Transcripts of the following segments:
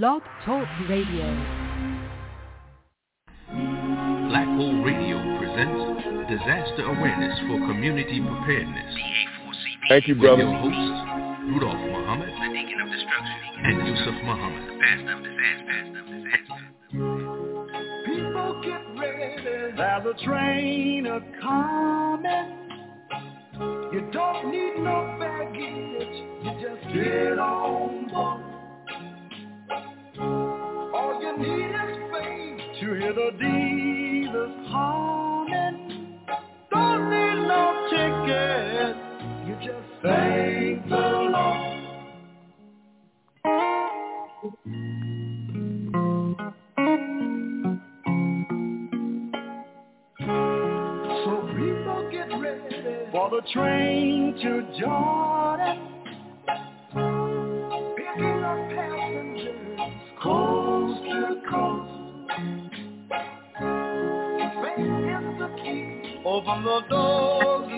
Blog Talk Radio. Black Hole Radio presents Disaster Awareness for Community Preparedness. Thank you, brother. With your hosts, Rudolph Muhammad and Yusef Muhammad. People get ready, there's a train a coming. You don't need no baggage, you just get on to hear the Jesus humming. Don't need no ticket, you just thank the Lord. So people get ready for the train to Jordan. Open the doors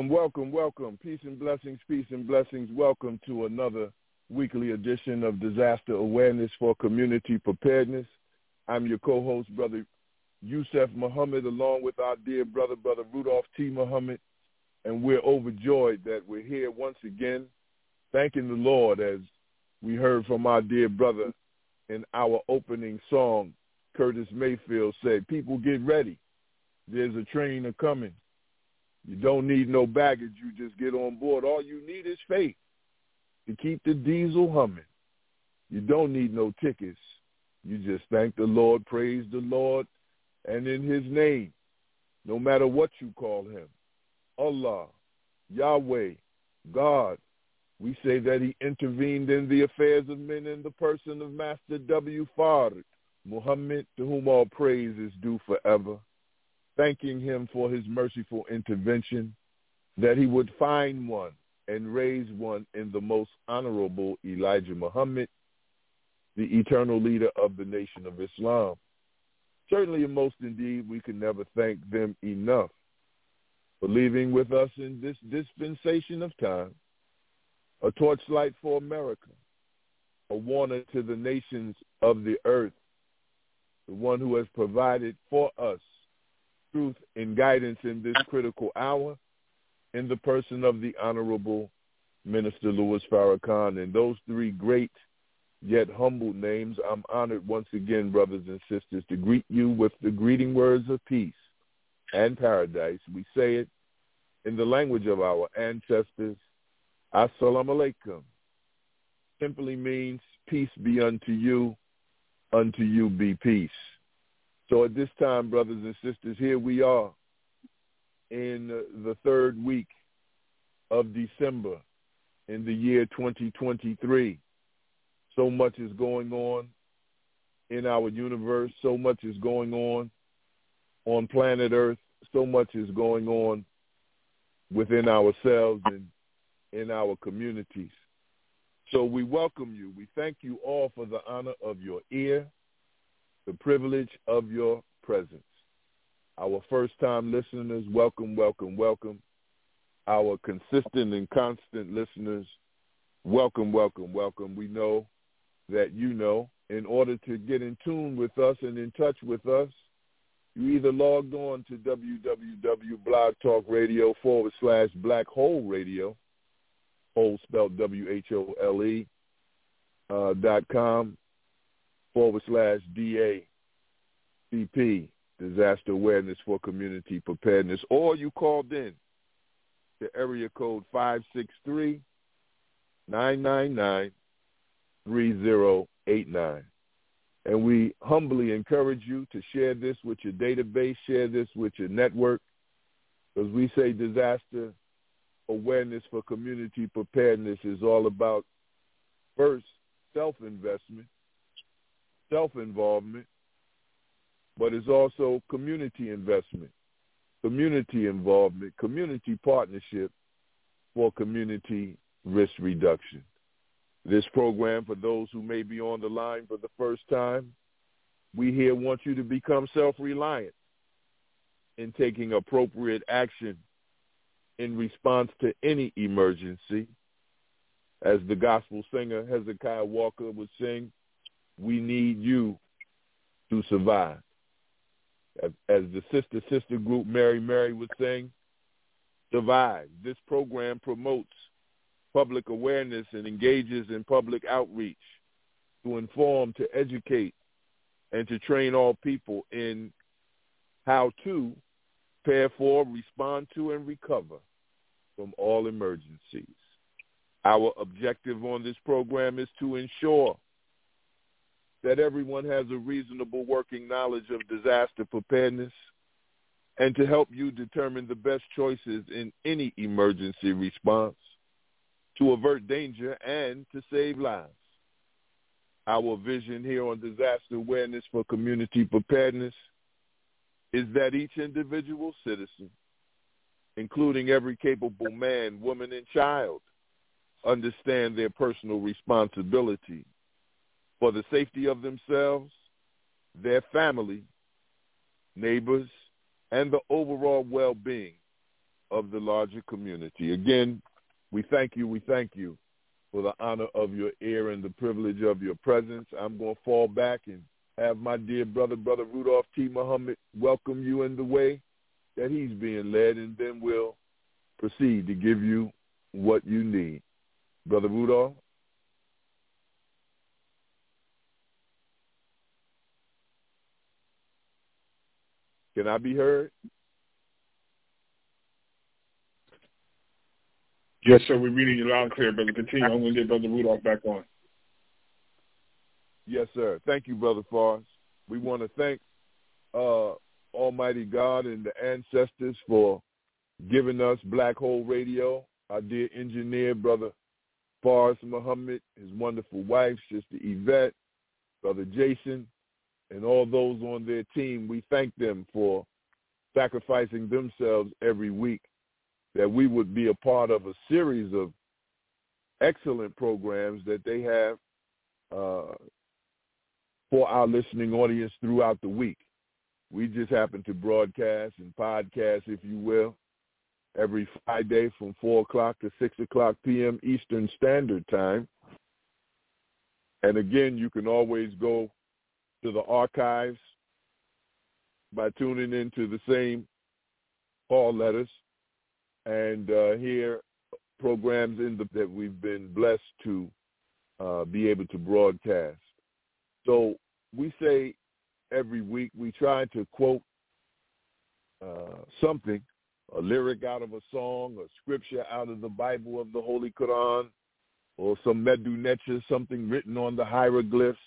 Welcome, welcome, welcome. Peace and blessings, peace and blessings. Welcome to another weekly edition of Disaster Awareness for Community Preparedness. I'm your co-host, Brother Yusef Muhammad, along with our dear brother, Brother Rudolph T. Muhammad. And we're overjoyed that we're here once again, thanking the Lord as we heard from our dear brother in our opening song, Curtis Mayfield said, people get ready. There's a train a-coming. You don't need no baggage. You just get on board. All you need is faith to keep the diesel humming. You don't need no tickets. You just thank the Lord, praise the Lord, and in his name, no matter what you call him, Allah, Yahweh, God, we say that he intervened in the affairs of men in the person of Master W. Fard, Muhammad, to whom all praise is due forever thanking him for his merciful intervention, that he would find one and raise one in the most honorable Elijah Muhammad, the eternal leader of the nation of Islam. Certainly and most indeed, we can never thank them enough for leaving with us in this dispensation of time, a torchlight for America, a warner to the nations of the earth, the one who has provided for us truth and guidance in this critical hour in the person of the Honorable Minister Louis Farrakhan. And those three great yet humble names, I'm honored once again, brothers and sisters, to greet you with the greeting words of peace and paradise. We say it in the language of our ancestors, Assalamu alaikum. Simply means peace be unto you, unto you be peace. So at this time, brothers and sisters, here we are in the third week of December in the year 2023. So much is going on in our universe. So much is going on on planet Earth. So much is going on within ourselves and in our communities. So we welcome you. We thank you all for the honor of your ear, the privilege of your presence. Our first-time listeners, welcome, welcome, welcome. Our consistent and constant listeners, welcome, welcome, welcome. We know that you know in order to get in tune with us and in touch with us, you either logged on to www.blogtalkradio forward slash black hole radio, hole spelled W-H-O-L-E, uh, dot com forward slash D-A-C-P, Disaster Awareness for Community Preparedness, or you called in to area code 563 999 3089. And we humbly encourage you to share this with your database, share this with your network, because we say disaster awareness for community preparedness is all about, first, self-investment, self-involvement, but it's also community investment, community involvement, community partnership for community risk reduction. This program, for those who may be on the line for the first time, we here want you to become self-reliant in taking appropriate action in response to any emergency. As the gospel singer Hezekiah Walker would sing, we need you to survive. As, the sister sister group Mary Mary would sing, survive. This program promotes public awareness and engages in public outreach to inform, to educate, and to train all people in how to prepare for, respond to, and recover from all emergencies. Our objective on this program is to ensure that everyone has a reasonable working knowledge of disaster preparedness and to help you determine the best choices in any emergency response to avert danger and to save lives. Our vision here on disaster awareness for community preparedness is that each individual citizen, including every capable man, woman, and child, understand their personal responsibility for the safety of themselves, their family, neighbors, and the overall well-being of the larger community. Again, we thank you. We thank you for the honor of your ear and the privilege of your presence. I'm going to fall back and have my dear brother, Brother Rudolph T. Muhammad, welcome you in the way that he's being led, and then we'll proceed to give you what you need. Brother Rudolph? Can I be heard? Yes, sir. We're reading you loud and clear, brother. Continue. I'm going to get Brother Rudolph back on. Yes, sir. Thank you, Brother Fars. We want to thank uh, Almighty God and the ancestors for giving us Black Hole Radio. Our dear engineer, Brother Fars Muhammad, his wonderful wife, Sister Yvette, Brother Jason, and all those on their team. We thank them for sacrificing themselves every week that we would be a part of a series of excellent programs that they have uh, for our listening audience throughout the week. We just happen to broadcast and podcast, if you will, every Friday from 4 o'clock to 6 o'clock p.m. Eastern Standard Time. And again, you can always go to the archives by tuning into the same call letters and uh, hear programs in the, that we've been blessed to uh, be able to broadcast. So we say every week we try to quote uh, something, a lyric out of a song, a scripture out of the Bible of the Holy Quran, or some Medu something written on the hieroglyphs,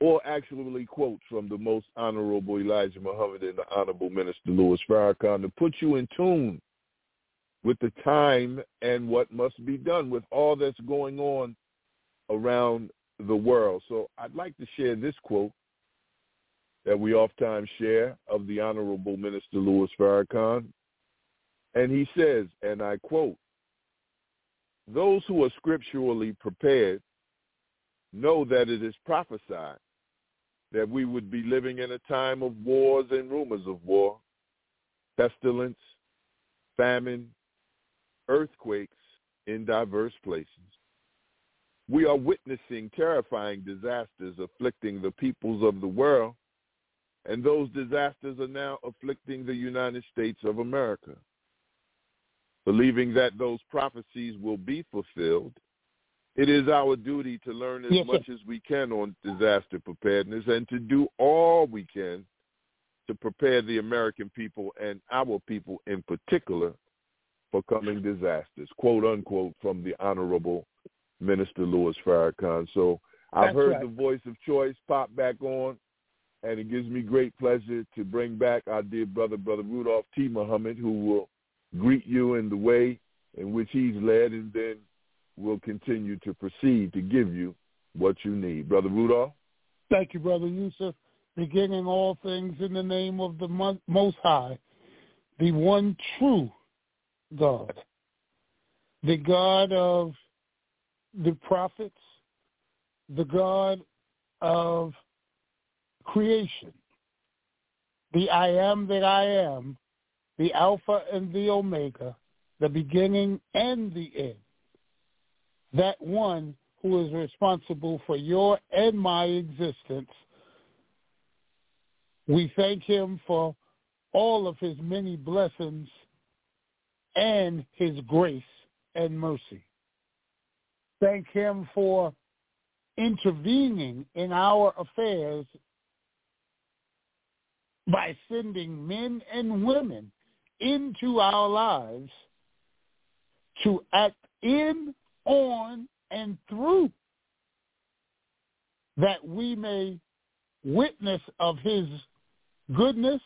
or actually quotes from the most honorable Elijah Muhammad and the honorable Minister Louis Farrakhan to put you in tune with the time and what must be done with all that's going on around the world. So I'd like to share this quote that we oftentimes share of the Honorable Minister Louis Farrakhan. And he says, and I quote, those who are scripturally prepared know that it is prophesied that we would be living in a time of wars and rumors of war, pestilence, famine, earthquakes in diverse places. We are witnessing terrifying disasters afflicting the peoples of the world, and those disasters are now afflicting the United States of America. Believing that those prophecies will be fulfilled, it is our duty to learn as Yes, much as we can on disaster preparedness and to do all we can to prepare the American people and our people in particular for coming disasters, quote unquote, from the Honorable Minister Louis Farrakhan. So I've That's heard right. the voice of choice pop back on, and it gives me great pleasure to bring back our dear brother, Brother Rudolph T. Muhammad, who will greet you in the way in which he's led, and then will continue to proceed to give you what you need. Brother Rudolph? Thank you, Brother Yusef. Beginning all things in the name of the Most High, the one true God, the God of the prophets, the God of creation, the I am that I am, the Alpha and the Omega, the beginning and the end, that one who is responsible for your and my existence. We thank him for all of his many blessings and his grace and mercy. Thank him for intervening in our affairs by sending men and women into our lives to act in, on, and through that we may witness of his goodness,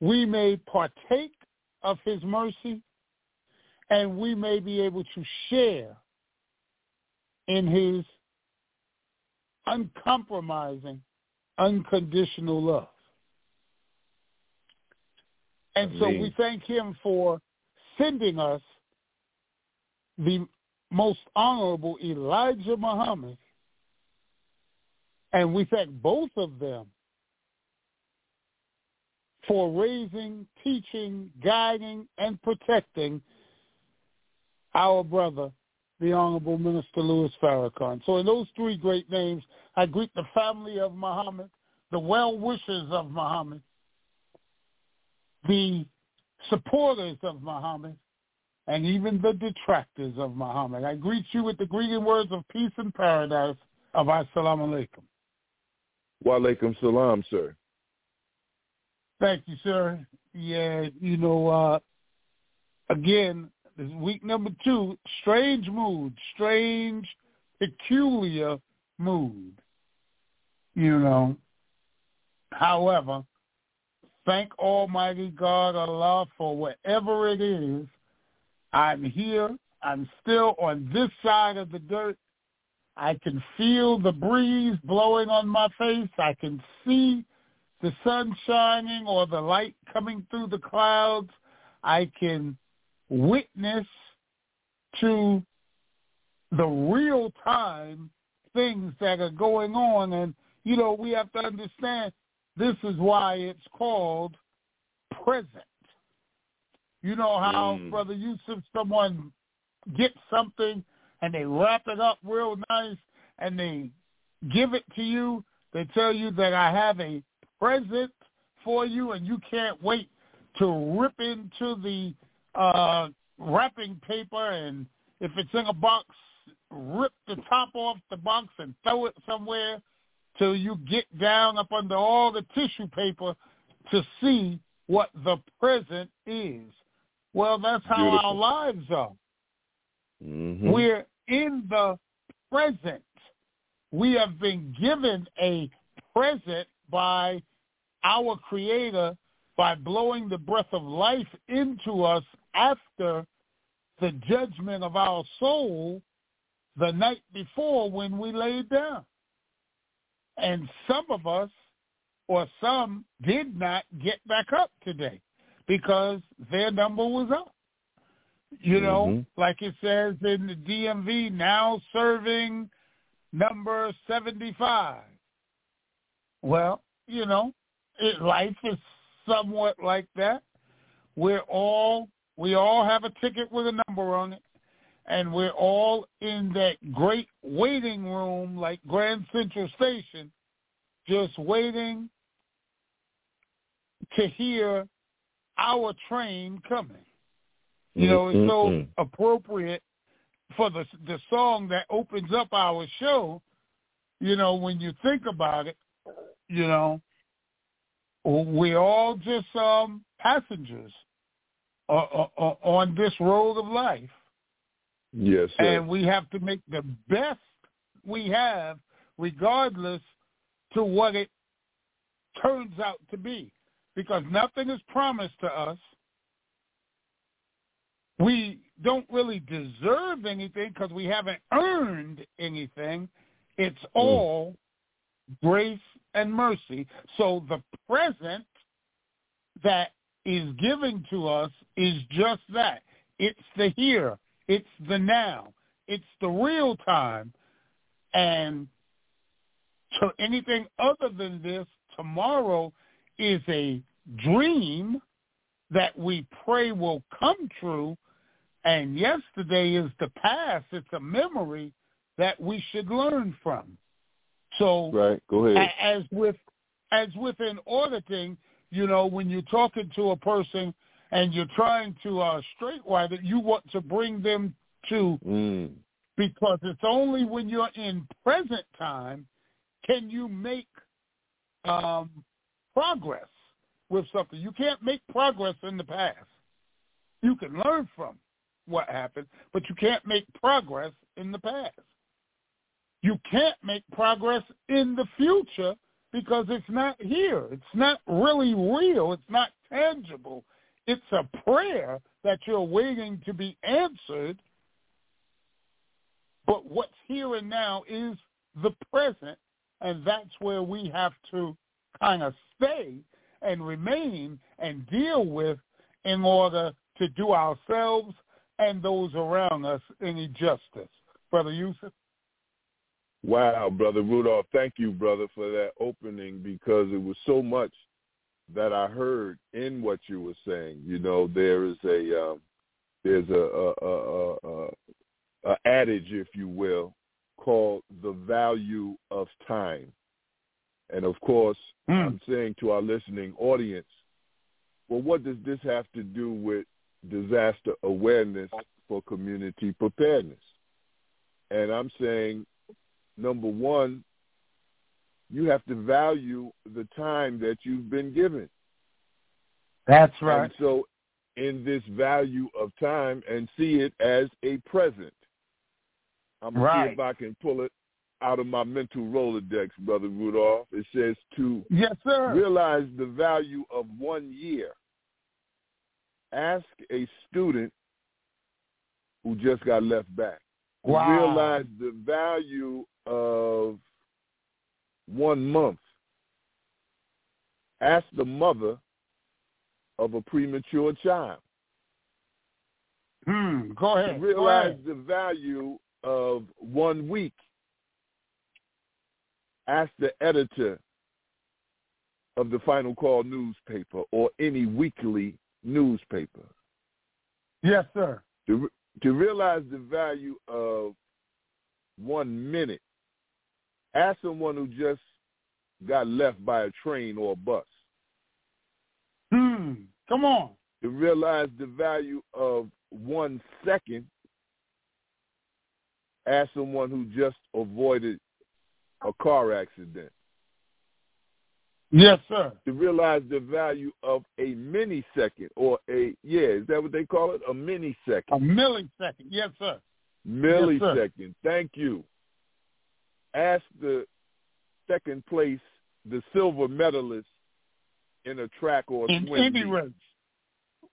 we may partake of his mercy, and we may be able to share in his uncompromising, unconditional love. And so we thank him for sending us the most honorable Elijah Muhammad. And we thank both of them for raising, teaching, guiding, and protecting our brother, the Honorable Minister Louis Farrakhan. So in those three great names, I greet the family of Muhammad, the well-wishers of Muhammad, the supporters of Muhammad, and even the detractors of Muhammad. I greet you with the greeting words of peace and paradise of Assalamu alaikum. Wa alaikum salam, sir. Thank you, sir. Yeah, you know, uh, again, this week number two, strange mood, strange, peculiar mood. You know. However, thank Almighty God Allah for whatever it is. I'm here. I'm still on this side of the dirt. I can feel the breeze blowing on my face. I can see the sun shining or the light coming through the clouds. I can witness to the real time things that are going on. And, you know, we have to understand this is why it's called present. You know how, Mm. Brother Yusef, someone gets something and they wrap it up real nice and they give it to you. They tell you that I have a present for you and you can't wait to rip into the uh, wrapping paper and if it's in a box, rip the top off the box and throw it somewhere till you get down up under all the tissue paper to see what the present is. Well, that's how Beautiful. our lives are. Mm-hmm. We're in the present. We have been given a present by our Creator by blowing the breath of life into us after the judgment of our soul the night before when we laid down. And some of us, or some, did not get back up today because their number was up. You know, Mhm. like it says in the DMV, now serving number 75. Well, you know, it, life is somewhat like that. We're all, we all have a ticket with a number on it, and we're all in that great waiting room like Grand Central Station, just waiting to hear our train coming. You know, it's so appropriate for the the song that opens up our show. You know, when you think about it, you know, we're all just um passengers uh, uh, on this road of life, Yes, sir. and we have to make the best we have, regardless to what it turns out to be, because nothing is promised to us. We don't really deserve anything because we haven't earned anything. It's hmm. all grace and mercy. So the present that is given to us is just that. It's the here. It's the now. It's the real time. And to anything other than this, tomorrow is a dream that we pray will come true. And yesterday is the past. It's a memory that we should learn from. So right. Go ahead. as with as with an auditing, you know, when you're talking to a person and you're trying to uh straightwire it, you want to bring them to Mm. because it's only when you're in present time can you make um progress with something. You can't make progress in the past. You can learn from what happened, but you can't make progress in the past. You can't make progress in the future because it's not here. It's not really real. It's not tangible. It's a prayer that you're waiting to be answered. But what's here and now is the present, and that's where we have to kind of stay and remain and deal with in order to do ourselves and those around us any justice. Brother Yusef? Wow, brother Rudolph, thank you, brother, for that opening because it was so much that I heard in what you were saying. You know, there is a um, there's a, a, a, a, a adage, if you will, called the value of time, and of course, hmm. I'm saying to our listening audience, well, what does this have to do with disaster awareness for community preparedness? And I'm saying number one, you have to value the time that you've been given. That's And so in this value of time and see it as a present. I'm to see Right. if I can pull it out of my mental Rolodex, Brother Rudolph. It says to Yes, sir. realize the value of one year. Ask a student who just got left back Wow. realize the value of one month. Ask the mother of a premature child Hmm. Go ahead. Go realize ahead. the value of one week. Ask the editor of the Final Call newspaper or any weekly newspaper Yes, sir. to to realize the value of one minute. Ask someone who just got left by a train or a bus Hmm. Come on. to realize the value of one second. Ask someone who just avoided a car accident Yes, sir. to realize the value of a millisecond or a yeah, is that what they call it? A millisecond. A millisecond. Yes, sir. millisecond. Thank you. Ask the second place, the silver medalist in a track or In swim. any race.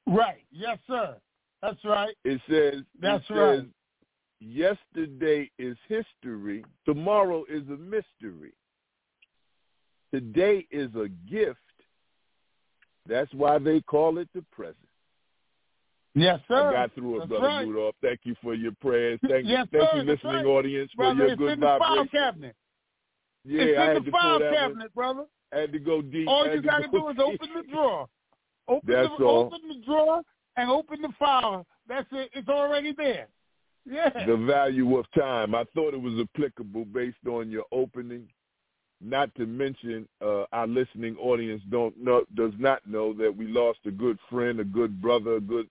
Right. Yes, sir. That's right. It says That's it right. Yesterday is history. Tomorrow is a mystery. Today is a gift. That's why they call it the present. Yes, sir. I got through it, That's Brother right. Rudolph. Thank you for your prayers. Thank, Yes, thank sir, you, that's listening right. audience, for your good in the file vibration. cabinet. Yeah, it's I in had the to file cabinet, one. brother. I had to go deep. All you got to go do is open the drawer. Open That's the all. open the drawer and open the file. That's it. It's already there. Yeah. the value of time. I thought it was applicable based on your opening. Not to mention, uh, our listening audience don't know does not know that we lost a good friend, a good brother, a good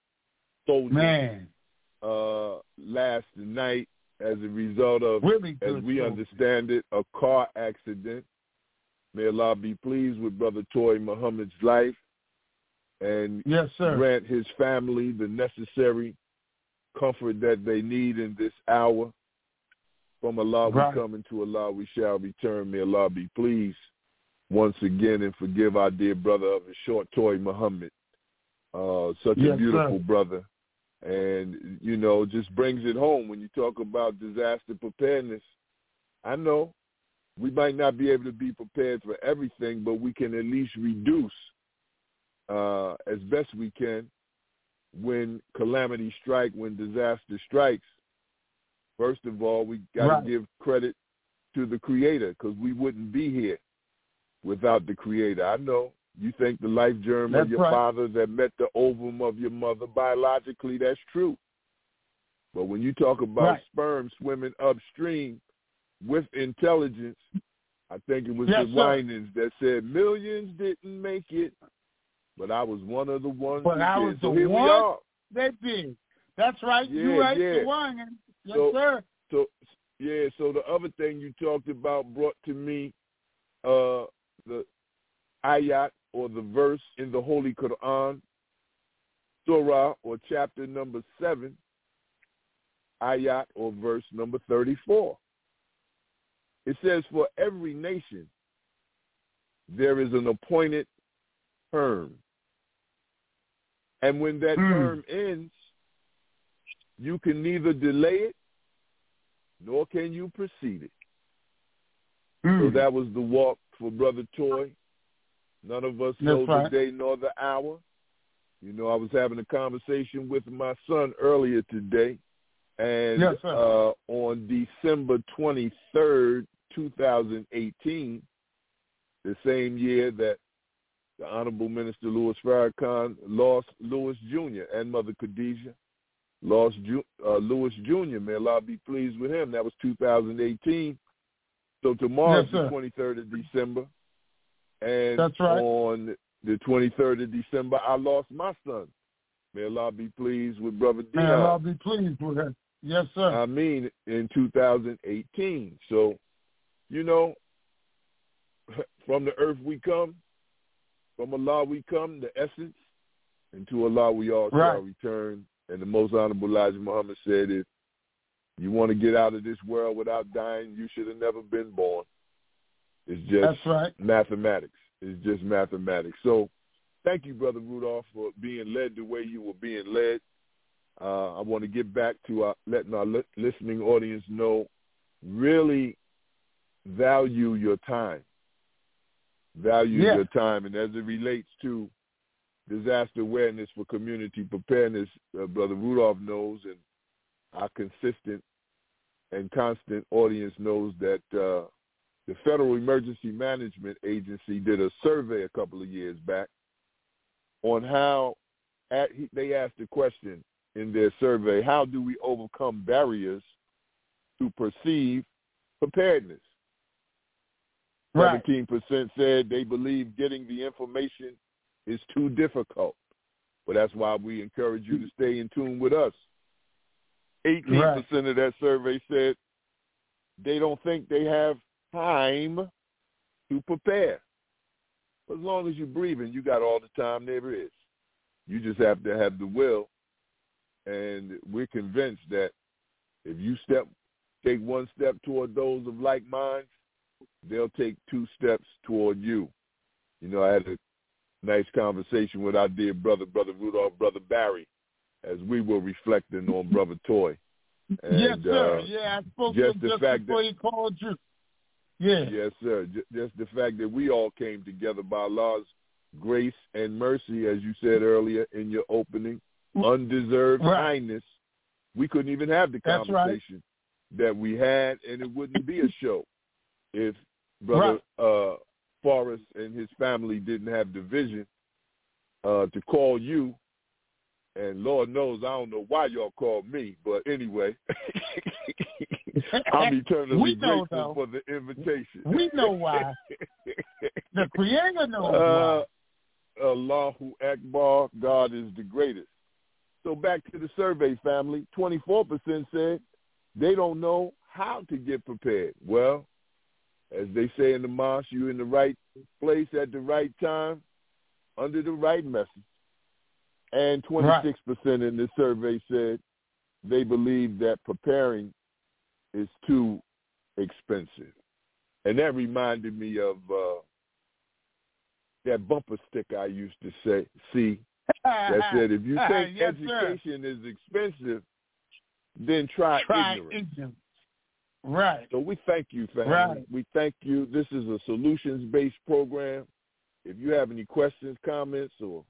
soldier Man, uh, last night as a result of, really as we show. understand it, a car accident. May Allah be pleased with Brother Toy Muhammad's life and Yes, sir. grant his family the necessary comfort that they need in this hour. From Allah Right. we come, and to Allah we shall return. May Allah be pleased once again and forgive our dear brother of the short toy, Muhammad. Uh, such a beautiful sir. brother. And, you know, just brings it home when you talk about disaster preparedness. I know we might not be able to be prepared for everything, but we can at least reduce uh, as best we can when calamity strike, when disaster strikes. First of all, we got to Right. give credit to the Creator because we wouldn't be here without the Creator. I know you think the life germ That's of your right. father that met the ovum of your mother biologically, that's true. But when you talk about Right. sperm swimming upstream with intelligence, I think it was Yes, the. Winans that said millions didn't make it, but I was one of the ones But I did. was so the here one-. They did. That's right. you Yeah, right. yeah. The one. Yes, So- sir. So yeah, so the other thing you talked about brought to me uh the ayat or the verse in the Holy Quran, Surah or chapter number seven, ayat or verse number thirty-four. It says, "For every nation there is an appointed term, and when that Hmm. term ends, you can neither delay it nor can you proceed it." So Mm. that was the walk for Brother Toy. None of us That's know right. the day nor the hour. You know, I was having a conversation with my son earlier today, and Yes, uh, on December 23rd, 2018, the same year that the Honorable Minister Louis Farrakhan lost Louis Jr. and Mother Khadijah, lost Ju- uh, Louis Jr. May Allah be pleased with him. That was 2018. So tomorrow's Yes, the 23rd of December. And That's right. on the 23rd of December, I lost my son. May Allah be pleased with Brother Dion. I'll be pleased with that. Yes, sir. I mean, in 2018. So, you know, from the earth we come, from Allah we come, the essence, and to Allah we all shall return. And the most honorable Elijah Muhammad said, if you want to get out of this world without dying, you should have never been born. It's just That's right. mathematics. It's just mathematics. So thank you, Brother Rudolph, for being led the way you were being led. Uh, I want to get back to our, letting our li- listening audience know really value your time. Value Yeah. your time. And as it relates to disaster awareness for community preparedness, uh, Brother Rudolph knows and our consistent and constant audience knows that uh, the Federal Emergency Management Agency did a survey a couple of years back on how at, they asked the question in their survey, how do we overcome barriers to perceive preparedness? Right. 17% said they believe getting the information is too difficult. But that's why we encourage you to stay in tune with us. 18% of that survey said they don't think they have time to prepare. But As long as you're breathing, you got all the time there is. You just have to have the will. And we're convinced that if you step, take one step toward those of like minds, they'll take two steps toward you. You know, I had a nice conversation with our dear brother, Brother Rudolph, Brother Barry, as we were reflecting on Brother Toy. And, yes, sir. uh, yeah, I spoke just to the him just fact before that- he called you. Yeah. Yes, sir. J- Just the fact that we all came together by Allah's grace and mercy, as you said earlier in your opening, undeserved Right. kindness, we couldn't even have the That's right. conversation that we had, and it wouldn't be a show if Brother uh, Forrest and his family didn't have the vision uh, to call you. And Lord knows I don't know why y'all called me, but anyway, I'm eternally We know, grateful for the invitation. We know why. The Creator knows Uh, why. Allahu Akbar, God is the greatest. So back to the survey, family. 24% said they don't know how to get prepared. Well, as they say in the mosque, you're in the right place at the right time, under the right message. And 26% in the survey said they believe that preparing is too expensive. And that reminded me of uh, that bumper sticker I used to say, see, that said, if you think yes, sir. education is expensive, then try, Try ignorance. ignorance. Right. So we thank you, family. Right. We thank you. This is a solutions-based program. If you have any questions, comments, or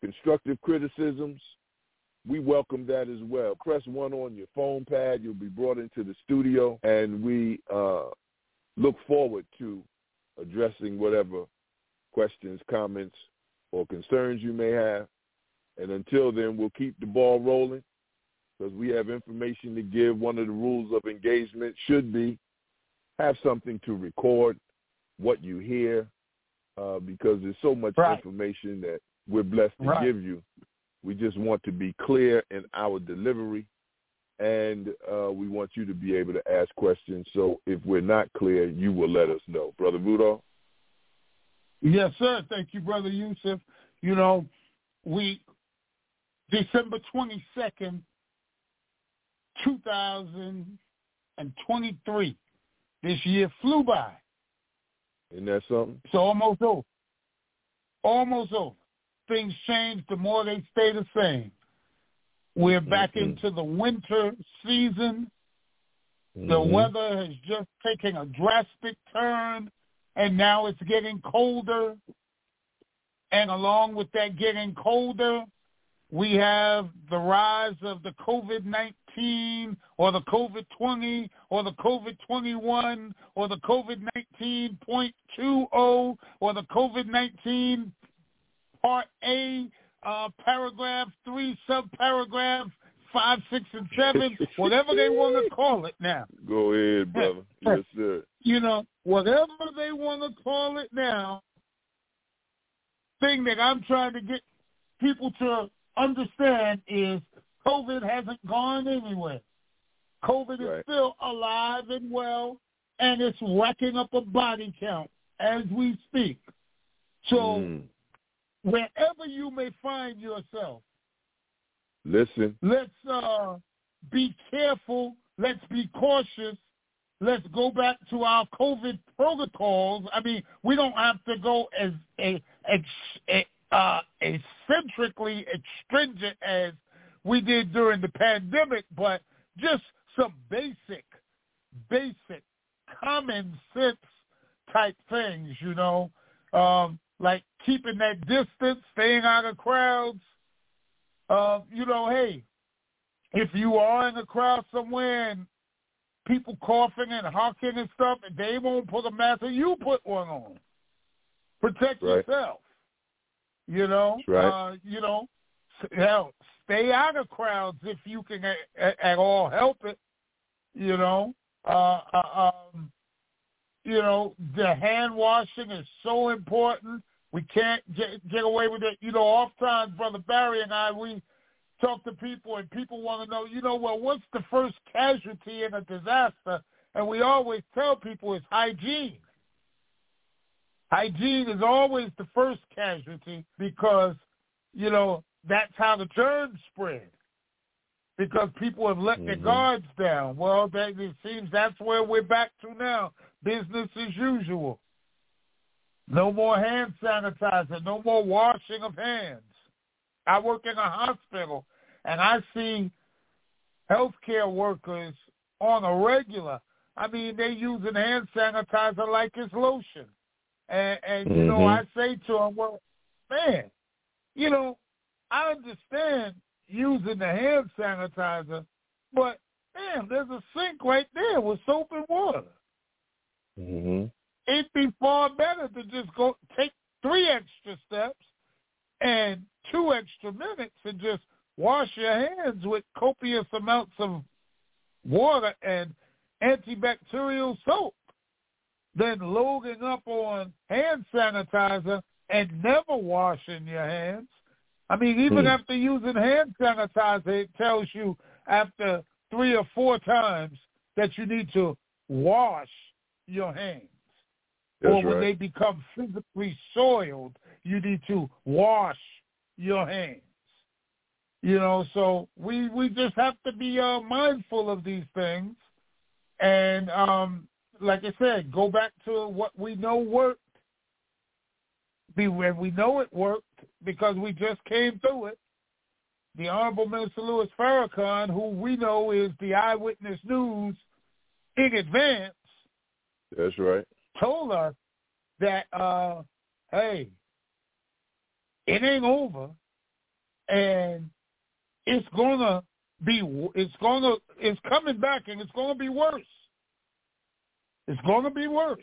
constructive criticisms, we welcome that as well. Press one on your phone pad. You'll be brought into the studio, and we uh, look forward to addressing whatever questions, comments, or concerns you may have. And until then, we'll keep the ball rolling because we have information to give. One of the rules of engagement should be have something to record what you hear uh, because there's so much Right. information that we're blessed to Right. give you. We just want to be clear in our delivery, and uh, we want you to be able to ask questions. So if we're not clear, you will let us know. Brother Rudolph? Yes, sir. Thank you, Brother Yusef. You know, we December twenty second, two thousand and twenty three. This year flew by. Isn't that something? It's almost over. Almost over. Things change the more they stay the same. We're back Mhm. into the winter season. The Mhm. weather has just taken a drastic turn, and now it's getting colder. And along with that getting colder, we have the rise of the COVID-19 or the COVID-20 or the COVID-21 or the COVID-19.20 or the COVID-19 Part A, uh, paragraph 3, subparagraph 5, 6, and 7, whatever they want to call it now Go ahead, brother. yes, sir. you know, whatever they want to call it now, thing that I'm trying to get people to understand is COVID hasn't gone anywhere. COVID is still alive and well, and it's racking up a body count as we speak. So Mm. wherever you may find yourself, Listen. let's uh, be careful. Let's be cautious. Let's go back to our COVID protocols. I mean, we don't have to go as a, ex, a uh, eccentrically stringent as we did during the pandemic, but just some basic, basic common sense type things, you know, um, like keeping that distance, staying out of crowds. Uh, you know, hey, if you are in a crowd somewhere and people coughing and honking and stuff, and they won't put a mask on, you put one on. Protect Right. yourself. You know, That's right. uh, you know, hell, stay out of crowds if you can a, a, at all help it. You know, uh, uh, um, you know, the hand washing is so important. We can't get, get away with it. You know, oftentimes, Brother Barry and I, we talk to people and people want to know, you know, well, what's the first casualty in a disaster? And we always tell people it's hygiene. Hygiene is always the first casualty because, you know, that's how the germs spread. Because people have let their Mhm. guards down. Well, that, it seems that's where we're back to now. Business as usual. No more hand sanitizer. No more washing of hands. I work in a hospital, and I see healthcare workers on a regular. I mean, they're using hand sanitizer like it's lotion. And, and you know, Mhm. I say to them, well, man, you know, I understand using the hand sanitizer, but damn, there's a sink right there with soap and water. hmm It'd be far better to just go take three extra steps and two extra minutes and just wash your hands with copious amounts of water and antibacterial soap than loading up on hand sanitizer and never washing your hands. I mean, even Hmm. after using hand sanitizer, it tells you after three or four times that you need to wash your hands. That's or when right. they become physically soiled, you need to wash your hands. You know, so we we just have to be uh, mindful of these things, and um, like I said, go back to what we know worked. Be where we know it worked because we just came through it. The Honorable Minister Louis Farrakhan, who we know is the eyewitness news in advance, That's right. told us that uh hey it ain't over and it's gonna be it's gonna it's coming back and it's gonna be worse it's gonna be worse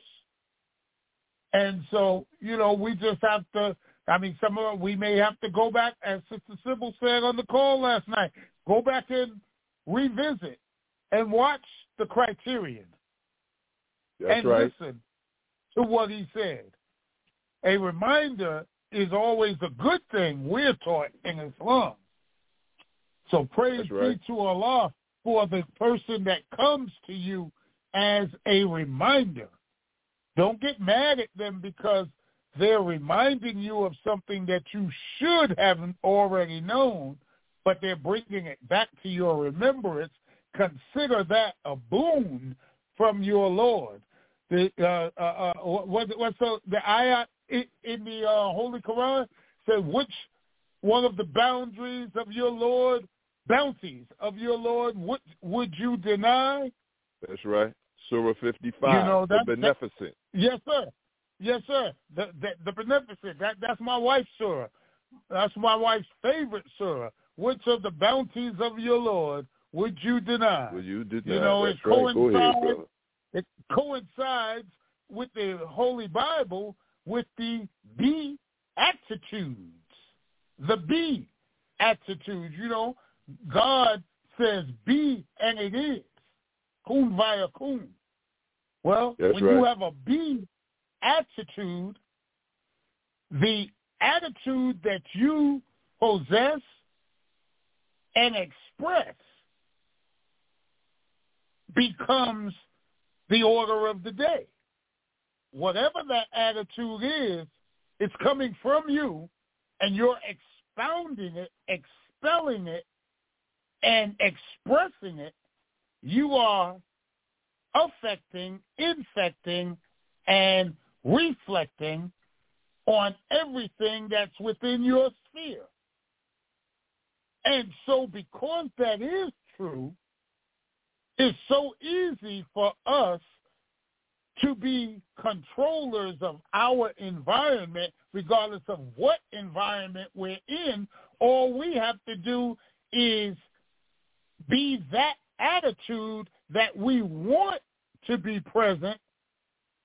and so you know we just have to i mean some of us, we may have to go back as sister sybil said on the call last night go back and revisit and watch the criterion That's and right. listen to what he said. A reminder is always a good thing we're taught in Islam. So praise right. be to Allah for the person that comes to you as a reminder. Don't get mad at them because they're reminding you of something that you should have already known, but they're bringing it back to your remembrance. Consider that a boon from your Lord. The uh, uh, uh, what, the, the ayah in, the uh, Holy Quran said, which one of the boundaries of your Lord, bounties of your Lord, would would you deny? That's right. Surah 55, You know, the that- that- beneficent. Yes, sir. Yes, sir. The the, the beneficent. That that's my wife's surah. That's my wife's favorite surah. Which of the bounties of your Lord would you deny? Well, you deny? You know, That's it right. Go ahead, coincides- it coincides with the Holy Bible with the B attitudes. The B attitudes. You know, God says be and it is. Kun faya kun. Well, That's when you right. have a B attitude, the attitude that you possess and express becomes the order of the day. Whatever that attitude is, it's coming from you, and you're expounding it, expelling it, and expressing it. You are affecting, infecting, and reflecting on everything that's within your sphere. And so because that is true, it's so easy for us to be controllers of our environment, regardless of what environment we're in. All we have to do is be that attitude that we want to be present.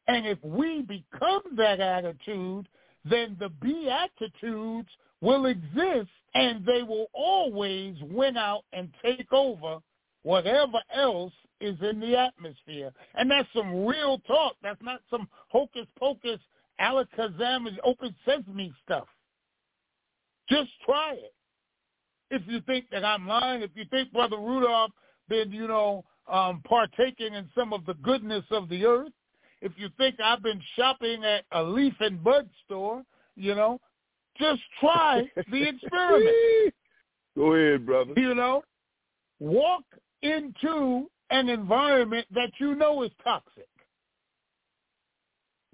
And if we become that attitude, then the beatitudes will exist and they will always win out and take over whatever else is in the atmosphere. And that's some real talk. That's not some hocus pocus, alakazam, open sesame stuff. Just try it. If you think that I'm lying, if you think Brother Rudolph been, you know, um, partaking in some of the goodness of the earth, if you think I've been shopping at a leaf and bud store, you know, just try the experiment. Go ahead, brother. You know, walk into an environment that you know is toxic.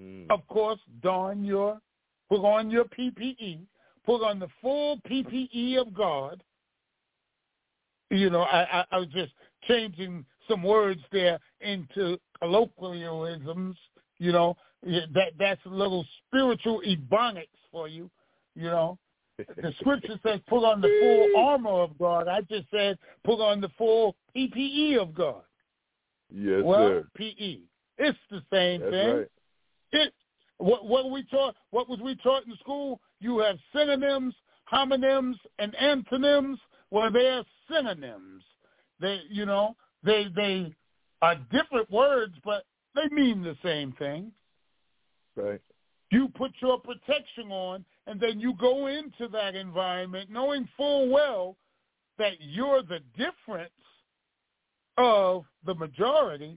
Mm. Of course, don your, put on your PPE, put on the full PPE of God. You know, I, I, I was just changing some words there into colloquialisms. You know, that that's a little spiritual ebonics for you. You know, the scripture says put on the full armor of God. I just said put on the full PPE of God. Yes, well, sir. PE. It's the same That's thing. right. It what what we taught what was we taught in school? You have synonyms, homonyms, and antonyms. Well, they're synonyms. They you know they they are different words, but they mean the same thing. Right. You put your protection on, and then you go into that environment knowing full well that you're the difference of the majority,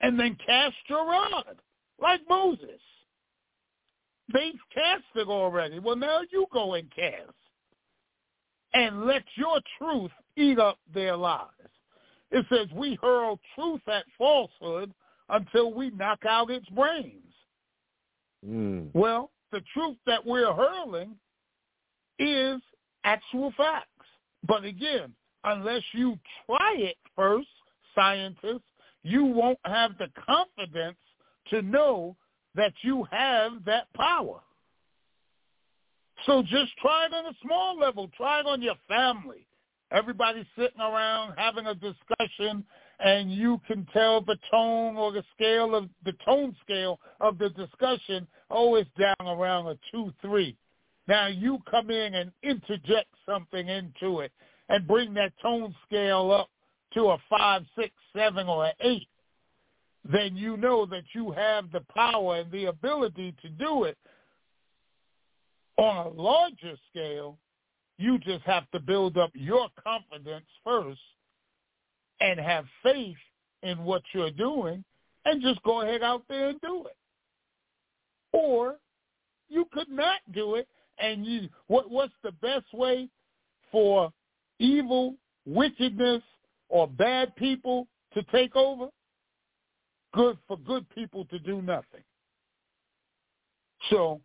and then cast your rod like Moses. They've cast it already. Well, now you go and cast. And let your truth eat up their lies. It says we hurl truth at falsehood until we knock out its brains. Mm. Well, the truth that we're hurling is actual facts. But again, unless you try it first, scientists, you won't have the confidence to know that you have that power. So just try it on a small level. Try it on your family. Everybody's sitting around having a discussion and you can tell the tone or the scale of the tone scale of the discussion, oh, it's down around a two, three. Now you come in and interject something into it and bring that tone scale up to a five, six, seven, or an eight. Then you know that you have the power and the ability to do it. On a larger scale, you just have to build up your confidence first and have faith in what you're doing and just go ahead out there and do it. Or you could not do it and you what what's the best way for evil, wickedness or bad people to take over? Good for good people to do nothing. So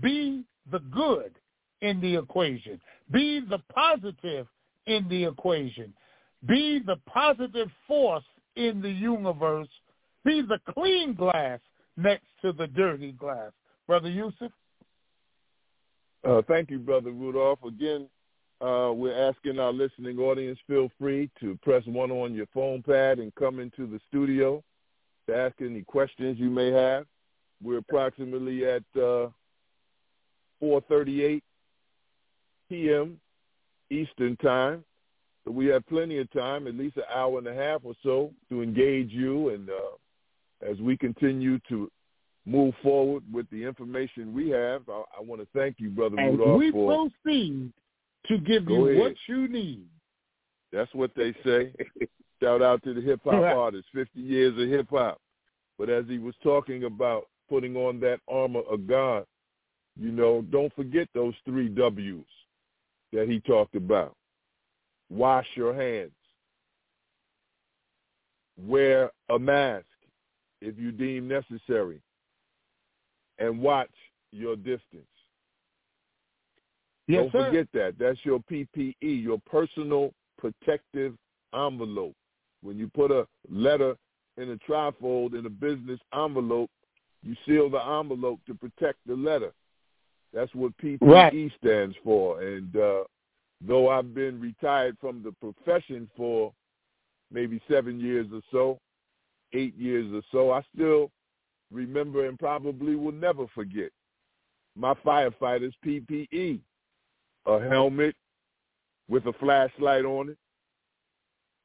be the good in the equation. Be the positive in the equation. Be the positive force in the universe. Be the clean glass next to the dirty glass. Brother Yusef? Uh, thank you, Brother Rudolph. Again, uh, we're asking our listening audience, feel free to press one on your phone pad and come into the studio to ask any questions you may have. We're approximately at uh, 4.38 p.m. Eastern Time. So we have plenty of time, at least an hour and a half or so, to engage you. And uh, as we continue to move forward with the information we have, I, I want to thank you, Brother and Rudolph, we for proceed to give you ahead. what you need. That's what they say. Shout out to the hip hop Right. artists, 50 years of hip hop. But as he was talking about putting on that armor of God, you know, don't forget those three W's that he talked about. Wash your hands. Wear a mask if you deem necessary. And watch your distance. Yes, Don't sir. forget that. That's your PPE, your personal protective envelope. When you put a letter in a trifold in a business envelope, you seal the envelope to protect the letter. That's what PPE Right. stands for. And uh, though I've been retired from the profession for maybe seven years or so, eight years or so, I still remember and probably will never forget my firefighters' PPE a helmet with a flashlight on it,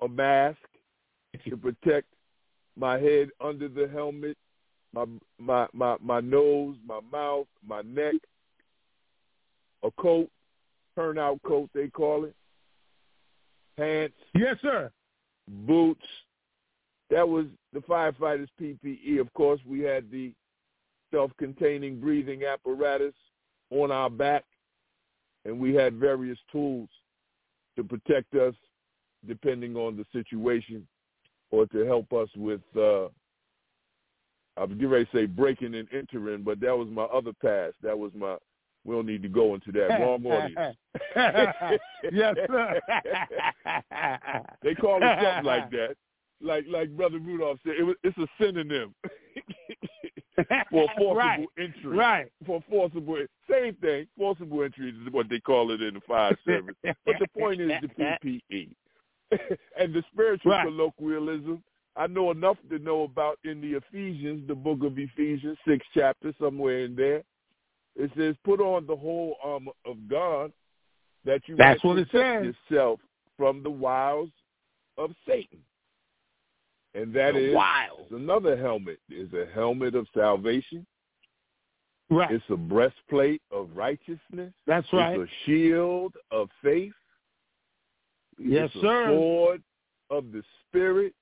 a mask to protect my head under the helmet, my my my my nose, my mouth, my neck, a coat, turnout coat they call it, pants, Yes, sir. boots. That was the firefighters' PPE. Of course, we had the self-containing breathing apparatus on our back, and we had various tools to protect us depending on the situation or to help us with, uh, I was getting ready to say breaking and entering, but that was my other past. That was my, we don't need to go into that. Wrong audience. yes, sir. They call it something like that. Like like Brother Rudolph said, it was, it's a synonym for forcible right. entry. Right. For forcible. Same thing. Forcible entry is what they call it in the fire service. but the point is the PPE. and the spiritual Right. colloquialism, I know enough to know about in the Ephesians, the book of Ephesians, six chapter, somewhere in there. It says, put on the whole armor of God that you That's what it says. yourself from the wiles of Satan. And that The is wiles. another helmet. Is a helmet of salvation. Right. It's a breastplate of righteousness. That's right. It's a shield of faith. Yes, it's sir. A sword of the spirit.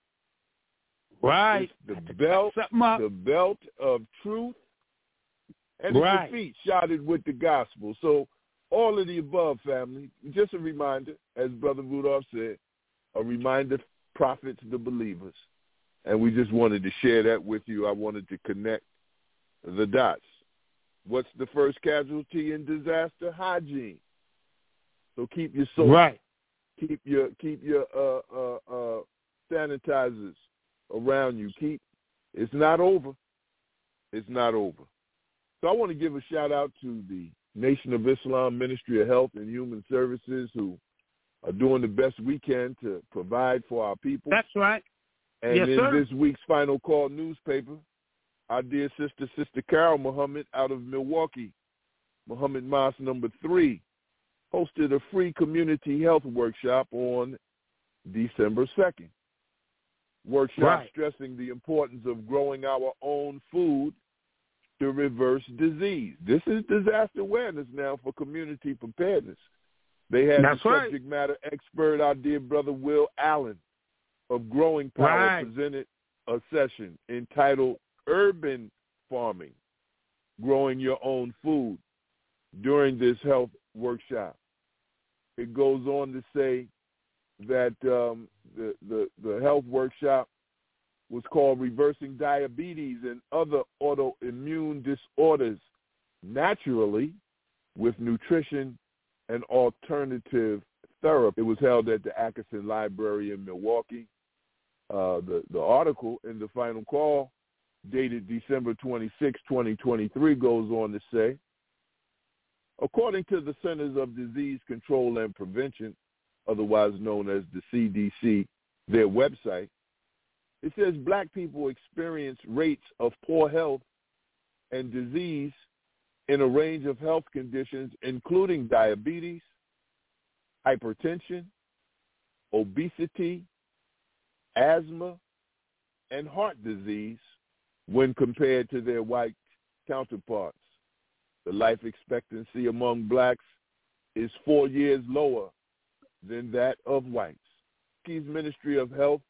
Right. It's the belt, the belt of truth, and Right. the feet shotted with the gospel. So all of the above, family. Just a reminder, as Brother Rudolph said, a reminder profits the believers. And we just wanted to share that with you. I wanted to connect the dots. What's the first casualty in disaster? Hygiene. So keep your soap, Right. keep your keep your uh, uh, uh, sanitizers around you. Keep it's not over. It's not over. So I want to give a shout out to the Nation of Islam Ministry of Health and Human Services who are doing the best we can to provide for our people. That's right. And Yes, in sir. this week's Final Call newspaper, our dear sister, Sister Carol Muhammad out of Milwaukee, Muhammad Mosque number three, hosted a free community health workshop on December 2nd. Workshop Right. stressing the importance of growing our own food to reverse disease. This is disaster awareness now for community preparedness. They had That's the right. subject matter expert, our dear brother Will Allen of Growing Power, Right. presented a session entitled Urban Farming, Growing Your Own Food during this health workshop. It goes on to say that um, the, the, the health workshop was called Reversing Diabetes and Other Autoimmune Disorders Naturally with Nutrition and Alternative Therapy. It was held at the Atkinson Library in Milwaukee. Uh, the, the article in the final call dated December 26, 2023 goes on to say, according to the Centers of Disease Control and Prevention, otherwise known as the CDC, their website, it says black people experience rates of poor health and disease in a range of health conditions, including diabetes, hypertension, obesity, asthma, and heart disease when compared to their white counterparts. The life expectancy among blacks is four years lower than that of whites. Keys Ministry of Health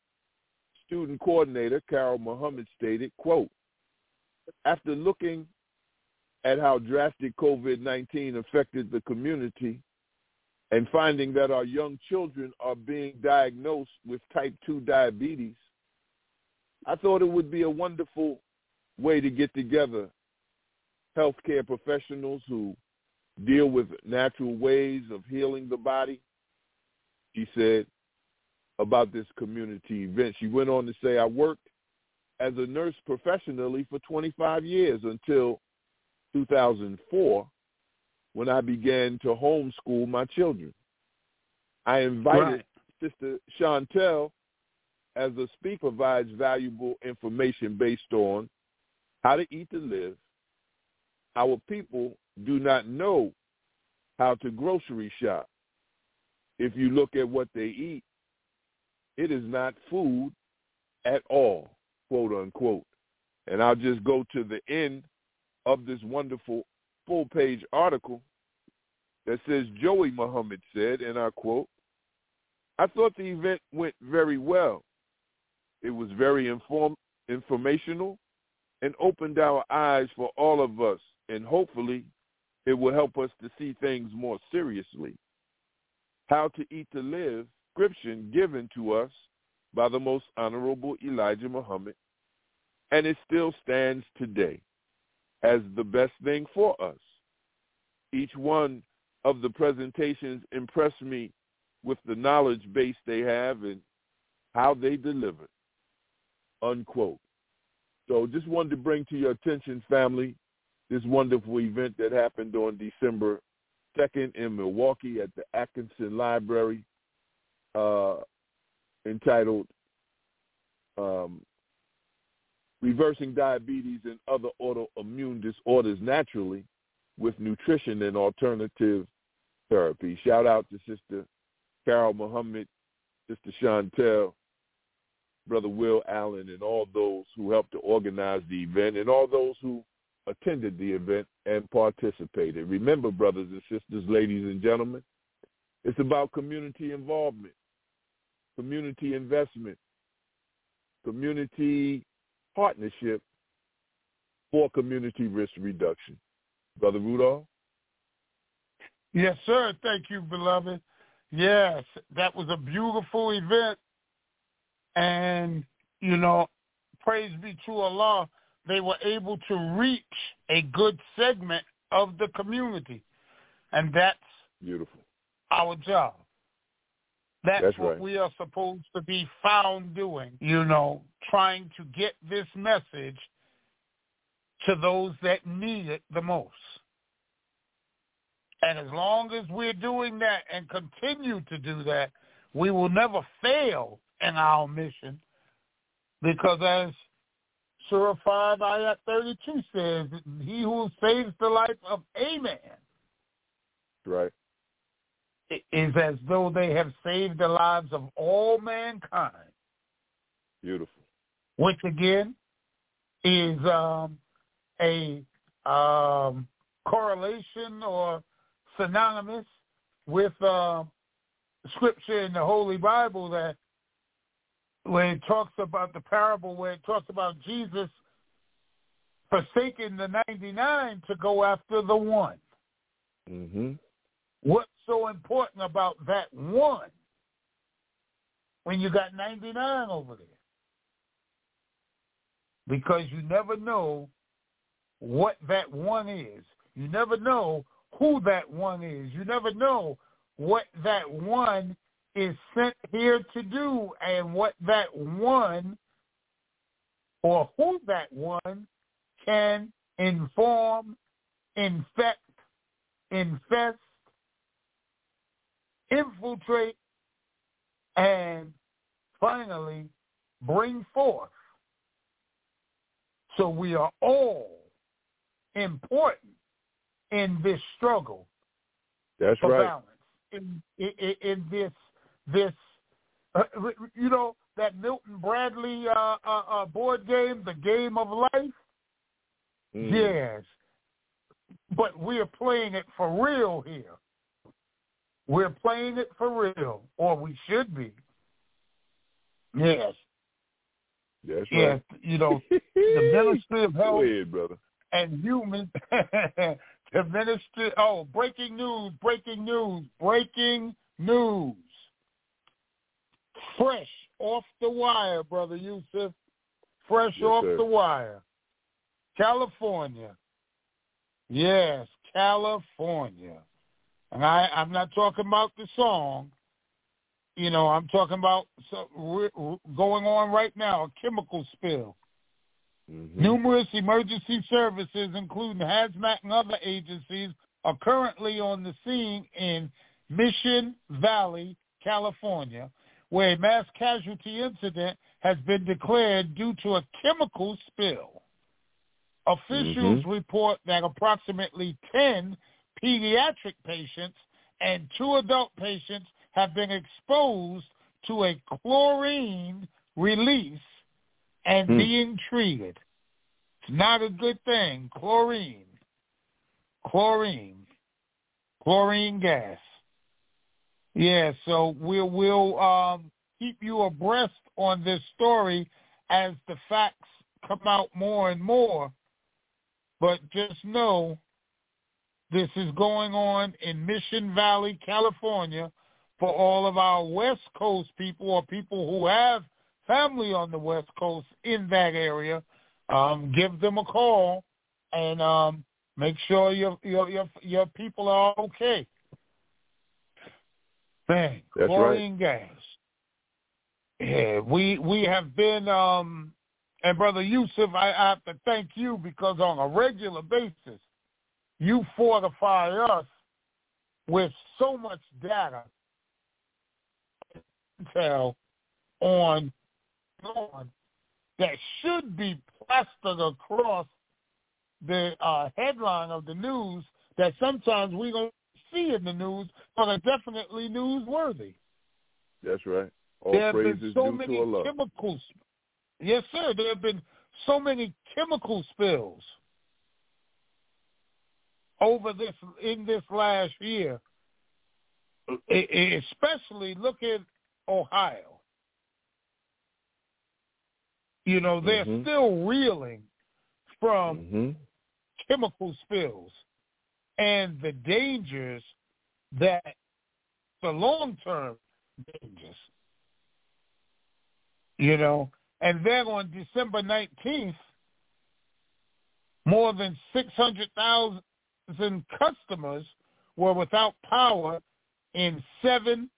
student coordinator Carol Muhammad stated, quote, after looking at how drastic COVID-19 affected the community and finding that our young children are being diagnosed with type 2 diabetes, I thought it would be a wonderful way to get together healthcare professionals who deal with natural ways of healing the body. She said about this community event. She went on to say, I worked as a nurse professionally for 25 years until 2004 when I began to homeschool my children. I invited Right. Sister Chantel as a speaker provides valuable information based on how to eat to live. Our people do not know how to grocery shop. If you look at what they eat, it is not food at all, quote unquote. And I'll just go to the end of this wonderful full page article that says Joey Muhammad said, and I quote, I thought the event went very well. It was very inform- informational and opened our eyes for all of us, and hopefully it will help us to see things more seriously. How to Eat to Live, description given to us by the most honorable Elijah Muhammad, and it still stands today as the best thing for us. Each one of the presentations impressed me with the knowledge base they have and how they delivered. Unquote. So just wanted to bring to your attention, family, this wonderful event that happened on December 2nd in Milwaukee at the Atkinson Library uh, entitled um, Reversing Diabetes and Other Autoimmune Disorders Naturally with Nutrition and Alternative Therapy. Shout out to Sister Carol Muhammad, Sister Chantel, Brother Will Allen, and all those who helped to organize the event and all those who attended the event and participated. Remember, brothers and sisters, ladies and gentlemen, it's about community involvement, community investment, community partnership for community risk reduction. Brother Rudolph? Yes, sir. Thank you, beloved. Yes, that was a beautiful event. And, you know, praise be to Allah, they were able to reach a good segment of the community. And that's beautiful. Our job. That's, That's what right. we are supposed to be found doing, you know, trying to get this message to those that need it the most. And as long as we're doing that and continue to do that, we will never fail in our mission because as Surah 5 Ayat 32 says, he who saves the life of a man Right. Is as though they have saved the lives of all mankind, Beautiful. which again is um, a um, correlation or synonymous with uh, scripture in the Holy Bible that when it talks about the parable where it talks about Jesus forsaking the 99 to go after the one. Mm-hmm. What's so important about that one when you got 99 over there? Because you never know what that one is. You never know who that one is. You never know what that one is sent here to do and what that one or who that one can inform, infect, infest, infiltrate, and finally bring forth. So we are all important in this struggle That's for right. balance. In, in, in this, this, uh, you know, that Milton Bradley uh, uh, uh, board game, the game of life. Mm. Yes, but we're playing it for real here. We're playing it for real, or we should be. Yes, That's yes. right. You know, the Ministry of Go Health ahead, brother. and Human, the Ministry. Oh, breaking news! Breaking news! Breaking news! Fresh off the wire, brother Yusef. Fresh Yes, off sir. the wire. California. Yes, California. And I, I'm not talking about the song. You know, I'm talking about so, we're, we're going on right now, a chemical spill. Mhm. Numerous emergency services, including hazmat and other agencies, are currently on the scene in Mission Valley, California, where a mass casualty incident has been declared due to a chemical spill. Officials Mhm. report that approximately 10 pediatric patients and two adult patients have been exposed to a chlorine release and Hmm. being treated. It's not a good thing. Chlorine. Chlorine. Chlorine gas. Yeah, so we'll we'll um, keep you abreast on this story as the facts come out more and more. But just know this is going on in Mission Valley, California, for all of our West Coast people or people who have family on the West Coast in that area. Um, give them a call and um, make sure your your your your people are okay. Man, That's chlorine gas. Yeah, we we have been um, And Brother Yusef, I, I have to thank you because on a regular basis, you fortify us with so much data intel on on that should be plastered across the uh, headline of the news that sometimes we don't see in the news, but are definitely newsworthy. That's right. All there have been so many chemicals. Yes, sir. There have been so many chemical spills over this in this last year. Especially look at Ohio. You know, they're Mhm. still reeling from hmm chemical spills and the dangers that the long-term dangers. You know, and then on December 19th, more than 600,000 customers were without power in seven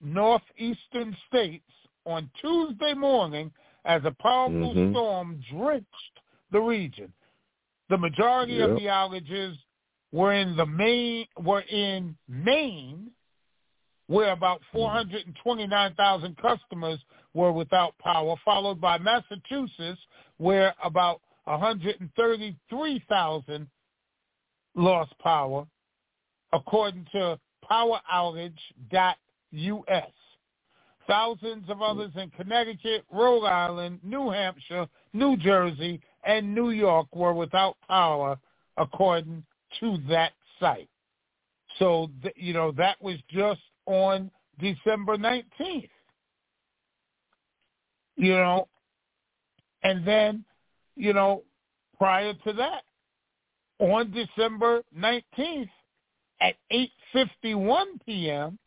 northeastern states on Tuesday morning as a powerful Mhm. storm drenched the region. The majority of the outages were in the main were in Maine, where about 429,000 customers were without power, followed by Massachusetts, where about 133,000 lost power, according to PowerOutage.us. Thousands of others in Connecticut, Rhode Island, New Hampshire, New Jersey, and New York were without power, according to that site. So, th- you know, that was just on December 19th. You know, and then, you know, prior to that, on December 19th at 8.51 p.m.,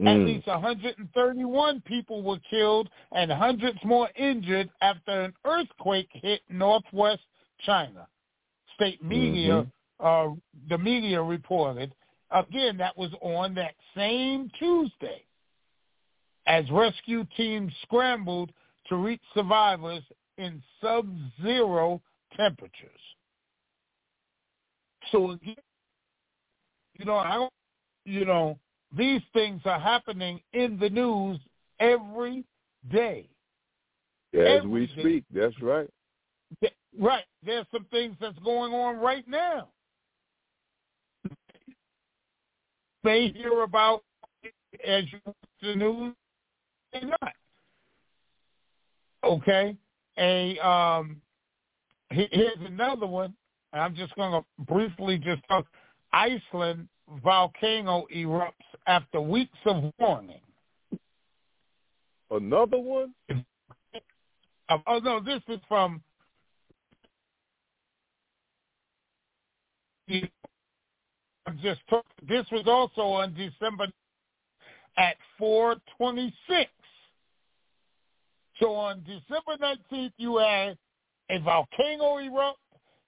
at Mm. least 131 people were killed and hundreds more injured after an earthquake hit northwest China. State media, uh, the media reported. Again, that was on that same Tuesday as rescue teams scrambled to reach survivors in sub-zero temperatures. So again, you know, I don't, you know, these things are happening in the news every day. As we every day. speak, that's right. Right. There's some things that's going on right now. They hear about it as you watch the news may not. Okay. A um here's another one. And I'm just gonna briefly just talk Iceland volcano erupts after weeks of warning. Another one? Uh, oh no, this is from. I'm just talk- this was also on December at 4:26. So on December 19th, you had a volcano erupt,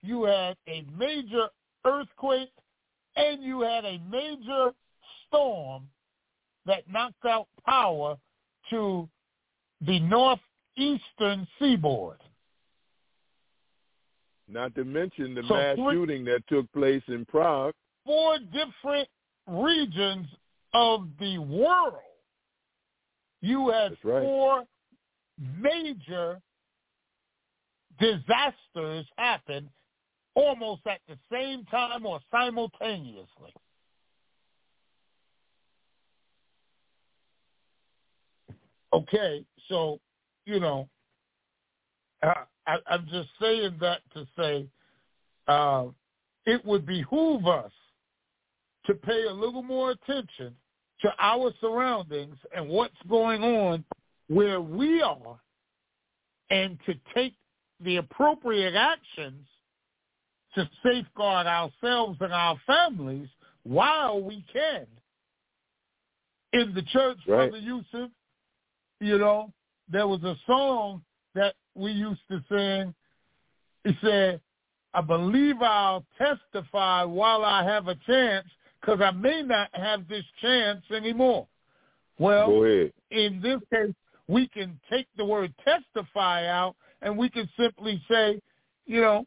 you had a major earthquake, and you had a major storm that knocked out power to the northeastern seaboard. Not to mention the So mass three- shooting that took place in Prague. Four different regions of the world. You had right. four major disasters happen almost at the same time or simultaneously. Okay, so you know, I, I'm just saying that to say uh, it would behoove us to pay a little more attention to our surroundings and what's going on where we are, and to take the appropriate actions to safeguard ourselves and our families while we can. In the church, Right. Brother Yusef, you know, there was a song that we used to sing. It said, I believe I'll testify while I have a chance because I may not have this chance anymore. Well, in this case, we can take the word testify out and we can simply say, you know,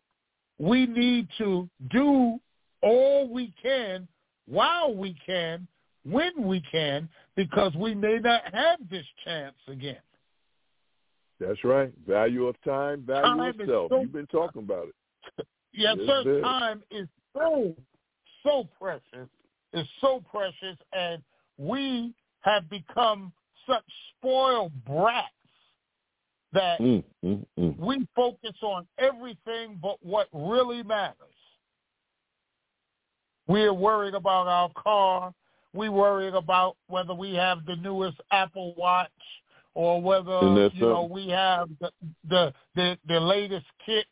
we need to do all we can while we can, when we can, because we may not have this chance again. That's right. Value of time, value Time of self. so- You've been talking about it. Yes, Yes, sir. Time is so, so precious. It's so precious, and we have become such spoiled brats that Mm, mm, mm. we focus on everything but what really matters. We're worried about our car. We're worried about whether we have the newest Apple Watch or whether you know we have the, the the the latest kicks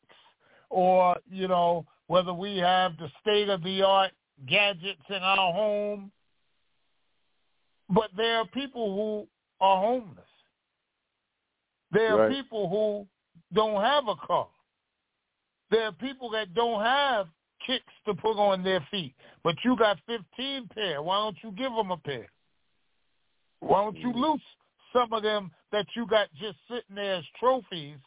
or you know whether we have the state of the art gadgets in our home. But there are people who are homeless. There are Right. people who don't have a car. There are people that don't have kicks to put on their feet, but you got 15 pair. Why don't you give them a pair? Why don't you loose some of them that you got just sitting there as trophies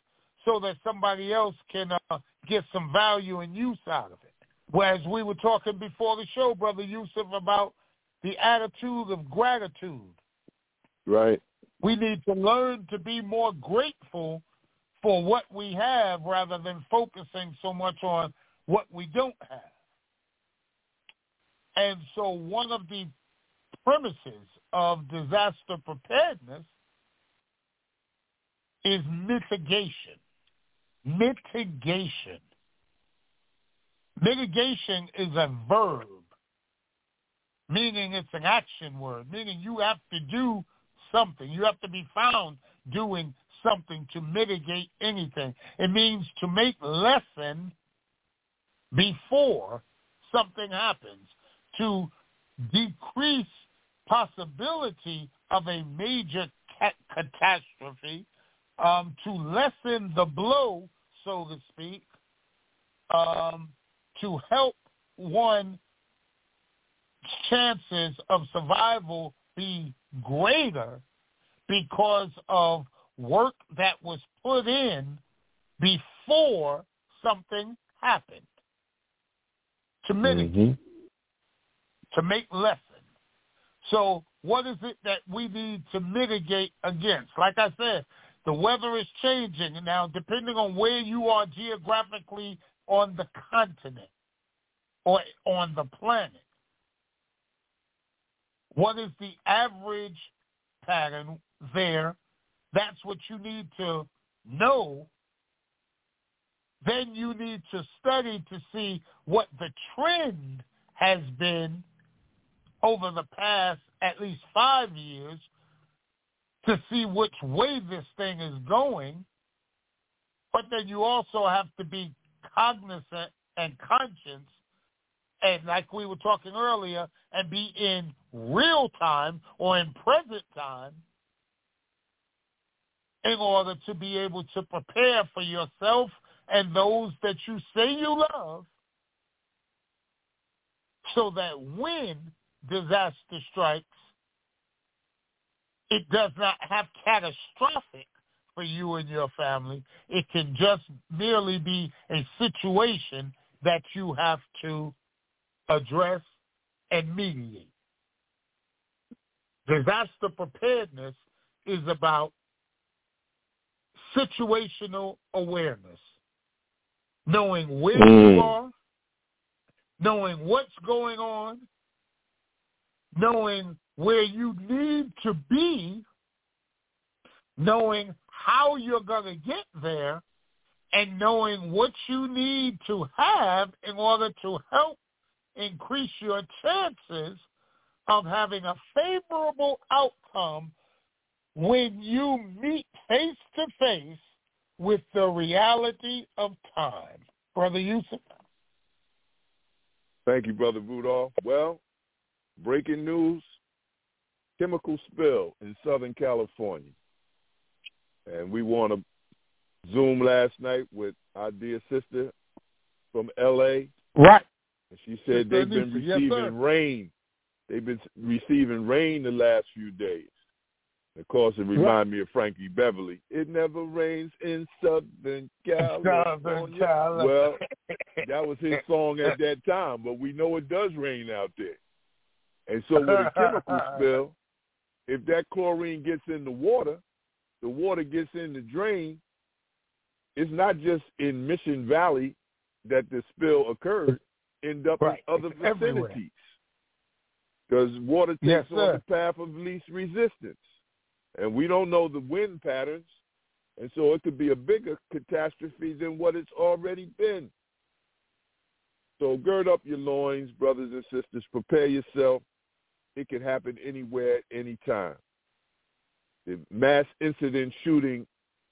so that somebody else can uh, get some value and use out of it? Whereas we were talking before the show, Brother Yusef, about the attitude of gratitude. Right. We need to learn to be more grateful for what we have rather than focusing so much on what we don't have. And so one of the premises of disaster preparedness is mitigation. Mitigation. Mitigation is a verb, meaning it's an action word, meaning you have to do something. You have to be found doing something to mitigate anything. It means to make lessen before something happens, to decrease possibility of a major ca- catastrophe, um, to lessen the blow, so to speak, um, to help one chances of survival be greater because of work that was put in before something happened to mitigate, Mhm. to make lesson. So what is it that we need to mitigate against? Like I said, the weather is changing now depending on where you are geographically on the continent or on the planet. What is the average pattern there? That's what you need to know. Then you need to study to see what the trend has been over the past at least five years to see which way this thing is going. But then you also have to be cognizant and conscious and like we were talking earlier, and be in real time or in present time in order to be able to prepare for yourself and those that you say you love so that when disaster strikes, it does not have catastrophic for you and your family. It can just merely be a situation that you have to address and mediate. Disaster preparedness is about situational awareness, knowing where you Mm. are, knowing what's going on, knowing where you need to be, knowing how you're going to get there, and knowing what you need to have in order to help increase your chances of having a favorable outcome when you meet face to face with the reality of time. Brother Yusef? Thank you, Brother Rudolph. Well, breaking news, chemical spill in Southern California. And we want to Zoom last night with our dear sister from L.A. Right. And she said they've been yes, receiving sir. rain. They've been receiving rain the last few days. Of course, it reminds me of Frankie Beverly. It never rains in Southern California. Southern California. Well, that was his song at that time, but we know it does rain out there. And so with a chemical spill, if that chlorine gets in the water, the water gets in the drain. It's not just in Mission Valley that the spill occurred. End up Right. in other It's vicinities because water takes Yes, on the path of least resistance, and we don't know the wind patterns, and so it could be a bigger catastrophe than what it's already been. So gird up your loins, brothers and sisters. Prepare yourself. It can happen anywhere, at any time. The mass incident shooting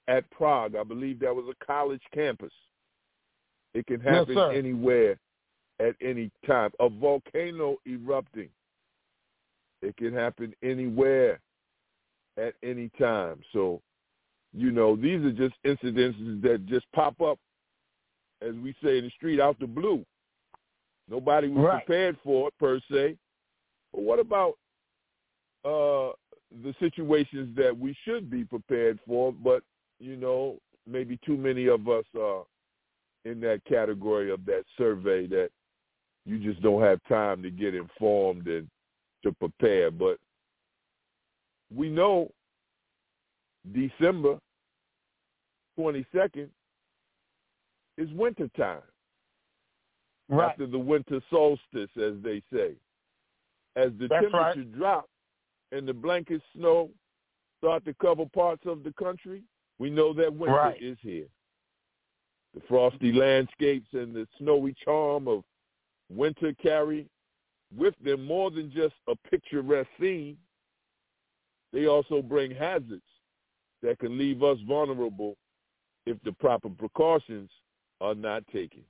at Prague, I believe that was a college campus. It can happen sir. anywhere at any time. A volcano erupting. It can happen anywhere at any time. So, you know, these are just incidences that just pop up, as we say in the street, out the blue. Nobody was Right. prepared for it per se. But what about uh, the situations that we should be prepared for? But you know, maybe too many of us are in that category of that survey that you just don't have time to get informed and to prepare. But we know December 22nd is winter time Right. after the winter solstice, as they say. As the That's temperature drops and the blanket snow start to cover parts of the country, we know that winter Right. is here. The frosty landscapes and the snowy charm of winter carry with them more than just a picturesque scene. They also bring hazards that can leave us vulnerable if the proper precautions are not taken.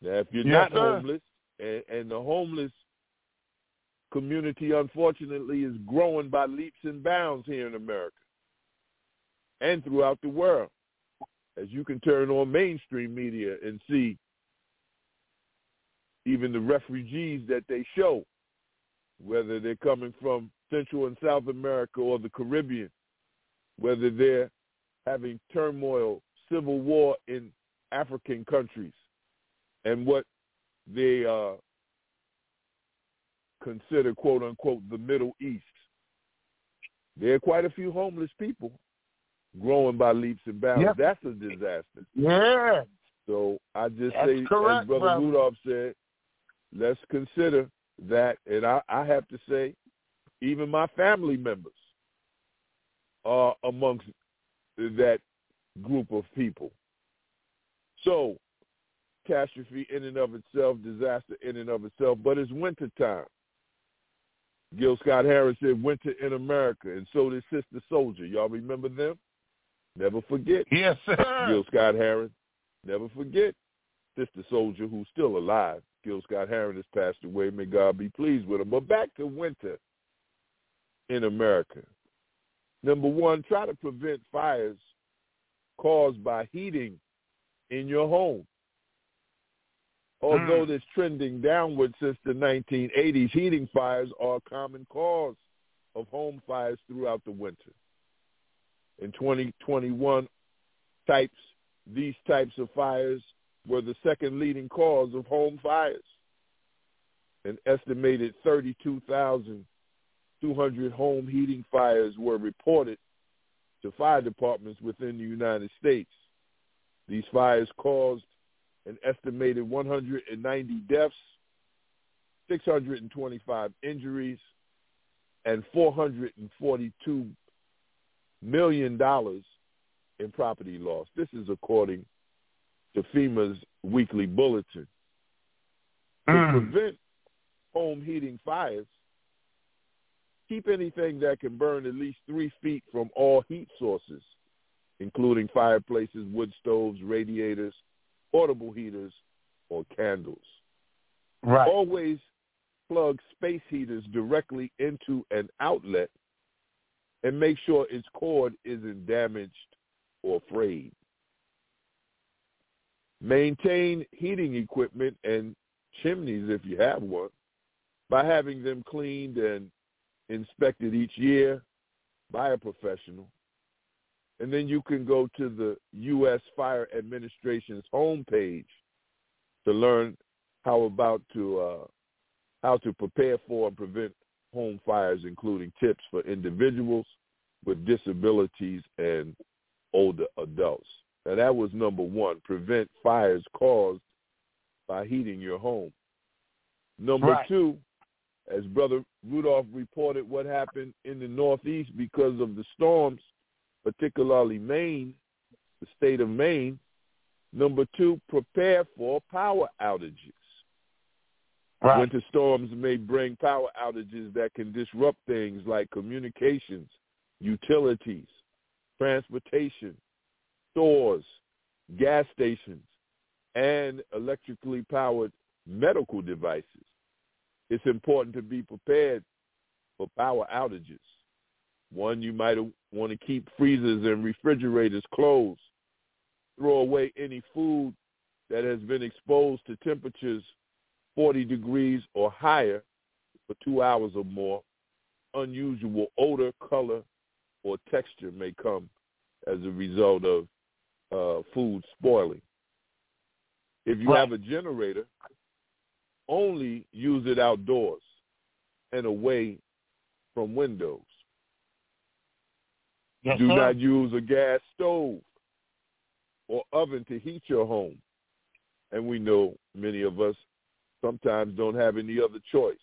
Now, if you're Yes, not sir. homeless, and, and the homeless community, unfortunately, is growing by leaps and bounds here in America and throughout the world, as you can turn on mainstream media and see even the refugees that they show, whether they're coming from Central and South America or the Caribbean, whether they're having turmoil, civil war in African countries, and what they uh, consider, quote unquote, the Middle East. There are quite a few homeless people growing by leaps and bounds. Yep. That's a disaster. Yeah. So I just That's say, correct, as Brother brother. Rudolph said, let's consider that. And I, I have to say, even my family members are amongst that group of people. So, catastrophe in and of itself, disaster in and of itself, but it's winter time. Gil Scott Harris said winter in America, and so did Sister Souljah. Y'all remember them? Never forget. Yes, sir. Gil Scott Heron. Never forget Sister Souljah, who's still alive. Gil Scott Heron has passed away. May God be pleased with him. But back to winter in America. Number one, try to prevent fires caused by heating in your home. Although Mm. this trending downward since the 1980s, heating fires are a common cause of home fires throughout the winter. In 2021, types these types of fires were the second leading cause of home fires. An estimated 32,200 home heating fires were reported to fire departments within the United States. These fires caused an estimated 190 deaths, 625 injuries, and 442 million dollars in property loss. This is according to FEMA's weekly bulletin. To Mm. prevent home heating fires, keep anything that can burn at least three feet from all heat sources, including fireplaces, wood stoves, radiators, portable heaters, or candles. Right. Always plug space heaters directly into an outlet and make sure its cord isn't damaged or frayed. Maintain heating equipment and chimneys if you have one by having them cleaned and inspected each year by a professional. And then you can go to the U.S. Fire Administration's homepage to learn how about to uh, how to prepare for and prevent home fires, including tips for individuals with disabilities and older adults. Now that was number one, prevent fires caused by heating your home. Number Right. two, as Brother Rudolph reported what happened in the Northeast because of the storms, particularly Maine, the state of Maine. Number two, prepare for power outages. Right. Winter storms may bring power outages that can disrupt things like communications, utilities, transportation, stores, gas stations, and electrically powered medical devices. It's important to be prepared for power outages. One, you might want to keep freezers and refrigerators closed. Throw away any food that has been exposed to temperatures 40 degrees or higher for two hours or more. Unusual odor, color, or texture may come as a result of uh, food spoiling. If you Right. have a generator, only use it outdoors and away from windows. Yes, Do sir. not use a gas stove or oven to heat your home. And we know many of us sometimes don't have any other choice.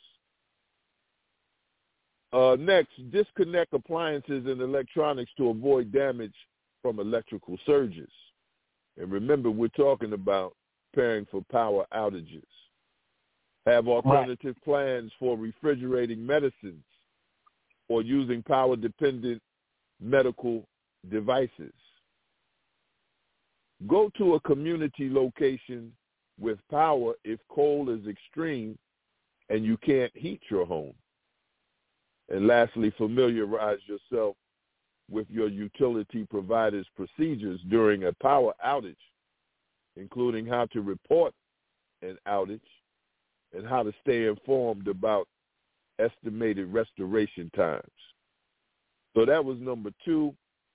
Uh, next, disconnect appliances and electronics to avoid damage from electrical surges. And remember, we're talking about preparing for power outages. Have alternative plans for refrigerating medicines or using power-dependent medical devices. Go to a community location with power if cold is extreme and you can't heat your home. And lastly, familiarize yourself with your utility provider's procedures during a power outage, including how to report an outage and how to stay informed about estimated restoration times. So that was number two,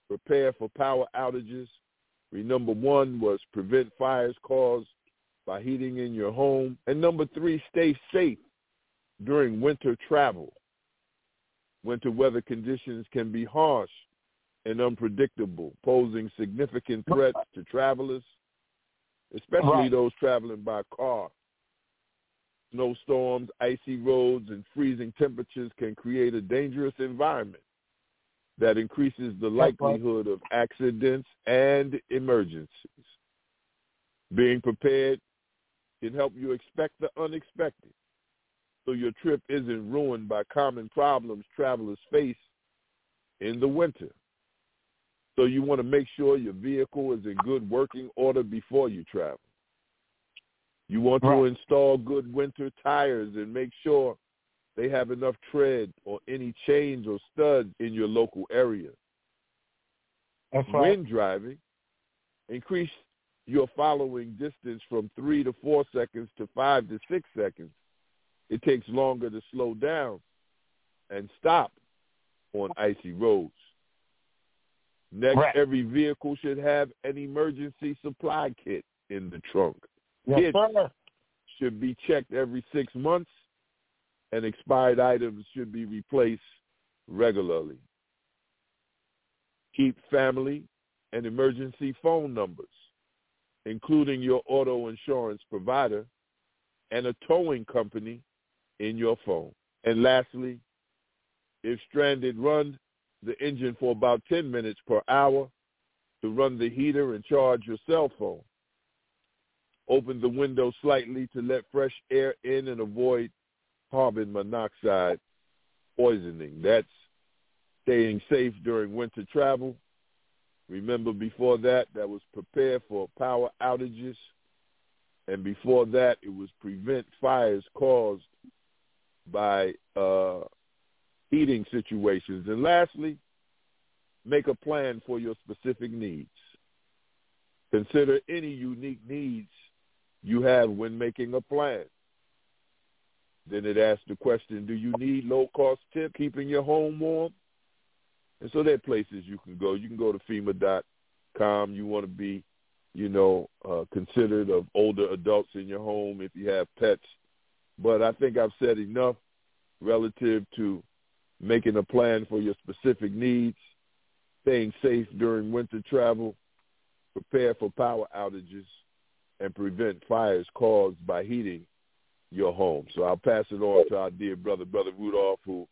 prepare for power outages. Number one was prevent fires caused by heating in your home. And number three, stay safe during winter travel. Winter weather conditions can be harsh and unpredictable, posing significant threats to travelers, especially Right. those traveling by car. Snowstorms, icy roads, and freezing temperatures can create a dangerous environment that increases the likelihood of accidents and emergencies. Being prepared can help you expect the unexpected so your trip isn't ruined by common problems travelers face in the winter. So you want to make sure your vehicle is in good working order before you travel. You want to install good winter tires and make sure they have enough tread or any chains or studs in your local area. That's right. When driving, increase your following distance from three to four seconds to five to six seconds. It takes longer to slow down and stop on icy roads. Next, Right. every vehicle should have an emergency supply kit in the trunk. Yes, sir. should be checked every six months, and expired items should be replaced regularly. Keep family and emergency phone numbers, including your auto insurance provider and a towing company in your phone. And lastly, if stranded, run the engine for about 10 minutes per hour to run the heater and charge your cell phone. Open the window slightly to let fresh air in and avoid carbon monoxide poisoning. That's staying safe during winter travel. Remember before that, that was prepare for power outages. And before that, it was prevent fires caused by uh, heating situations. And lastly, make a plan for your specific needs. Consider any unique needs you have when making a plan. Then it asks the question, do you need low-cost tip keeping your home warm? And so there are places you can go. You can go to FEMA.com. You want to be, you know, uh, considered of older adults in your home if you have pets. But I think I've said enough relative to making a plan for your specific needs, staying safe during winter travel, prepare for power outages, and prevent fires caused by heating your home. So I'll pass it on to our dear brother, Brother Rudolph, who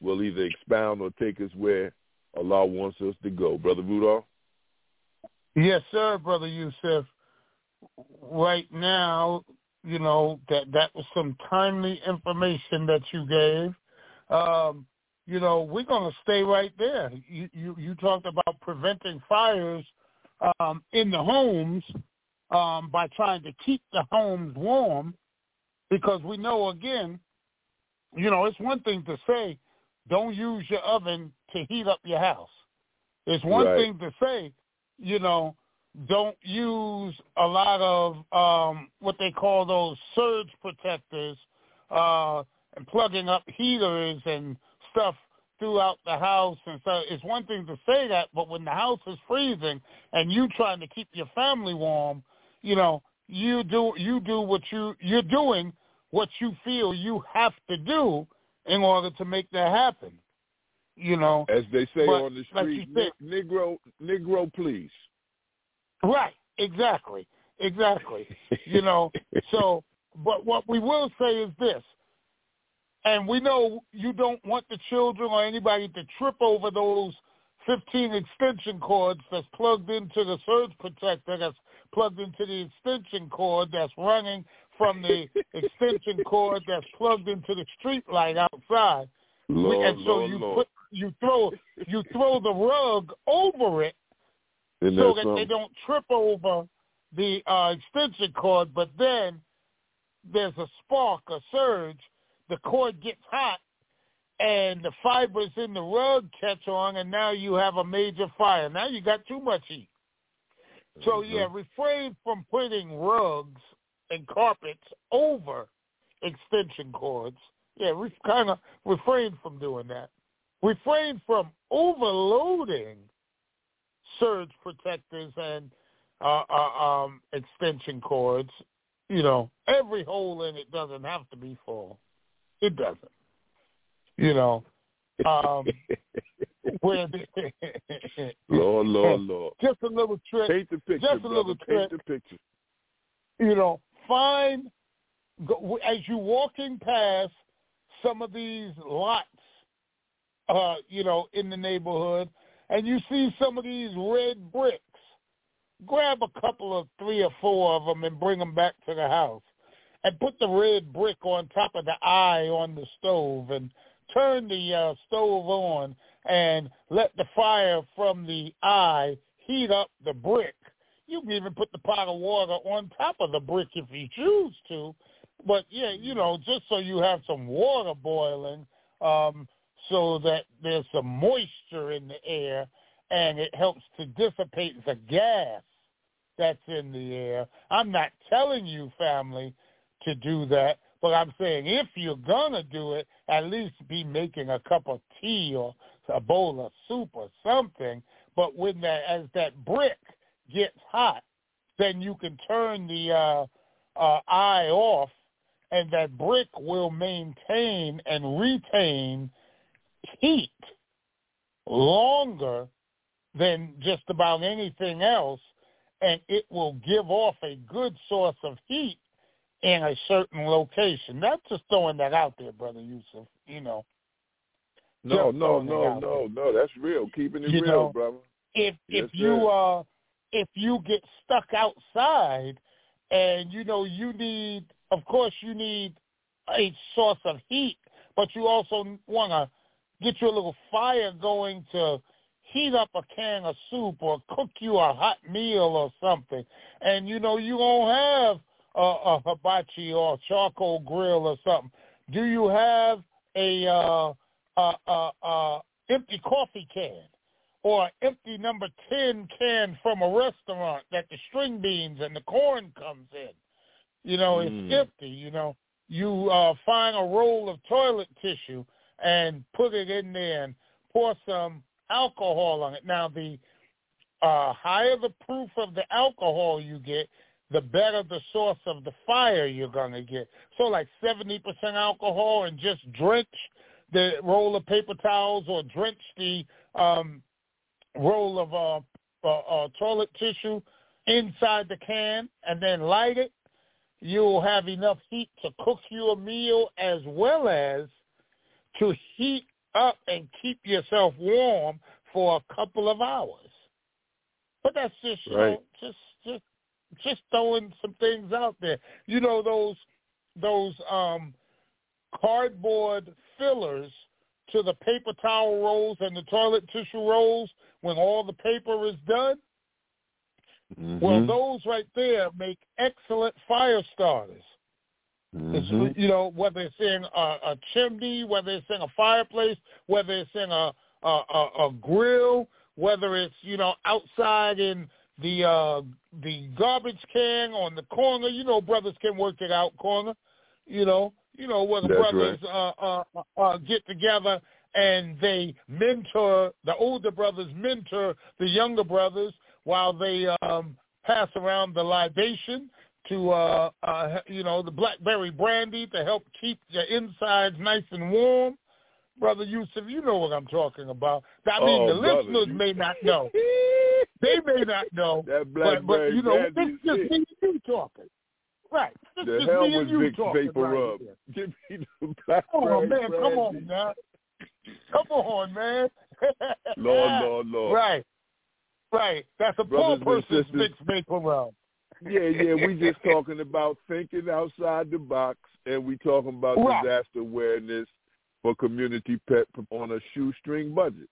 will either expound or take us where Allah wants us to go. Brother Rudolph? Yes, sir, Brother Yusef. Right now, you know, that that was some timely information that you gave. Um, you know, we're going to stay right there. You, you, you talked about preventing fires um, in the homes um, by trying to keep the homes warm because we know, again, you know, it's one thing to say, don't use your oven to heat up your house. It's one Right. thing to say, you know, don't use a lot of um, what they call those surge protectors uh, and plugging up heaters and stuff throughout the house. And so it's one thing to say that, but when the house is freezing and you trying to keep your family warm, you know, you do you do what you you're doing what you feel you have to do in order to make that happen. You know, As they say But, on the street, you said- Negro, Negro, please. right? Exactly, exactly. you know, so but what we will say is this, and we know you don't want the children or anybody to trip over those 15 extension cords that's plugged into the surge protector that's plugged into the extension cord that's running from the extension cord that's plugged into the street light outside. Lord, and so Lord, you Lord. put you throw you throw the rug over it Isn't so that that they don't trip over the uh, extension cord. But then there's a spark, a surge. The cord gets hot, and the fibers in the rug catch on, and now you have a major fire. Now you got too much heat. So Mm-hmm. yeah, refrain from putting rugs and carpets over extension cords. Yeah, we kind of refrain from doing that. Refrain from overloading surge protectors and uh, uh, um, extension cords. You know, every hole in it doesn't have to be full. It doesn't. You know, um, where the, Lord, Lord, Lord. just a little trick. Paint the picture, Just a brother. little Paint trick. the picture. you know, find go, as you're walking past some of these lots, uh, you know, in the neighborhood, and you see some of these red bricks. Grab a couple of three or four of them and bring them back to the house, and put the red brick on top of the eye on the stove, and turn the uh, stove on, and let the fire from the eye heat up the brick. You can even put the pot of water on top of the brick if you choose to. But yeah, you know, just so you have some water boiling, um, so that there's some moisture in the air and it helps to dissipate the gas that's in the air. I'm not telling you, family, to do that, but I'm saying if you're gonna do it, at least be making a cup of tea or a bowl of soup or something. But when that as that brick gets hot, then you can turn the uh, uh, eye off, and that brick will maintain and retain heat longer than just about anything else, and it will give off a good source of heat in a certain location. Not just throwing that out there, brother Yusef. You know, No, no, no, no, no. That's real. Keeping it You real, know, brother. if Yes, if you uh if you get stuck outside and you know you need of course you need a source of heat but you also want to get your little fire going to heat up a can of soup or cook you a hot meal or something and you know you don't have a, a hibachi or charcoal grill or something do you have a uh uh uh, uh empty coffee can or an empty number 10 can from a restaurant that the string beans and the corn comes in. You know, Mm. it's empty, you know. You uh, find a roll of toilet tissue and put it in there and pour some alcohol on it. Now, the uh, higher the proof of the alcohol you get, the better the source of the fire you're going to get. So like 70% alcohol and just drench the roll of paper towels or drench the um, roll of uh, uh, uh, toilet tissue inside the can and then light it, you'll have enough heat to cook you a meal as well as to heat up and keep yourself warm for a couple of hours. But that's just you know, just just just throwing some things out there. You know those those um cardboard fillers to the paper towel rolls and the toilet tissue rolls when all the paper is done. Well, Mhm. those right there make excellent fire starters. Mhm. you know, whether it's in a, a chimney, whether it's in a fireplace, whether it's in a a, a, a grill, whether it's you know outside in the uh the garbage can on the corner. You know, brothers can work it out corner. You know, you know where the That's brothers uh, uh, uh, get together and they mentor the older brothers mentor the younger brothers while they um pass around the libation to uh uh you know the blackberry brandy to help keep your insides nice and warm brother yusef you know what i'm talking about i mean Oh, the brother, listeners you- may not know they may not know that but, but you know this brandy is just me and you talking. Right. This The hell me with and you Vicks talking Vapor right here. Give me the come on man come on brandy. now come on man. Lord, Lord, Lord. right. Right. That's a poor Brothers and person's Vicks vapor rub. Yeah, yeah, we just talking about thinking outside the box, and we talking about Right. disaster awareness for community pet on a shoestring budget.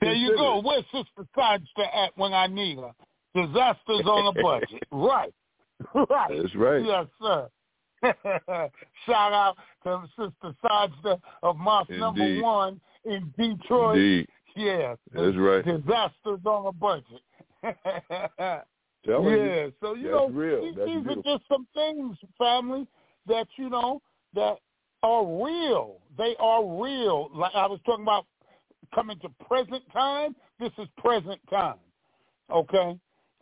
There you go. Where's Sister Sidester at when I need her? Disasters on a budget. right. Right. That's right. Yes, sir. Shout out to Sister Sajda of Mosque Number One in Detroit. Indeed, Yeah. that's right. Disasters on a budget. Telling you, yeah, so you that's know, real. these, these are just some things, family, that you know that are real. They are real. Like I was talking about coming to present time. This is present time. Okay,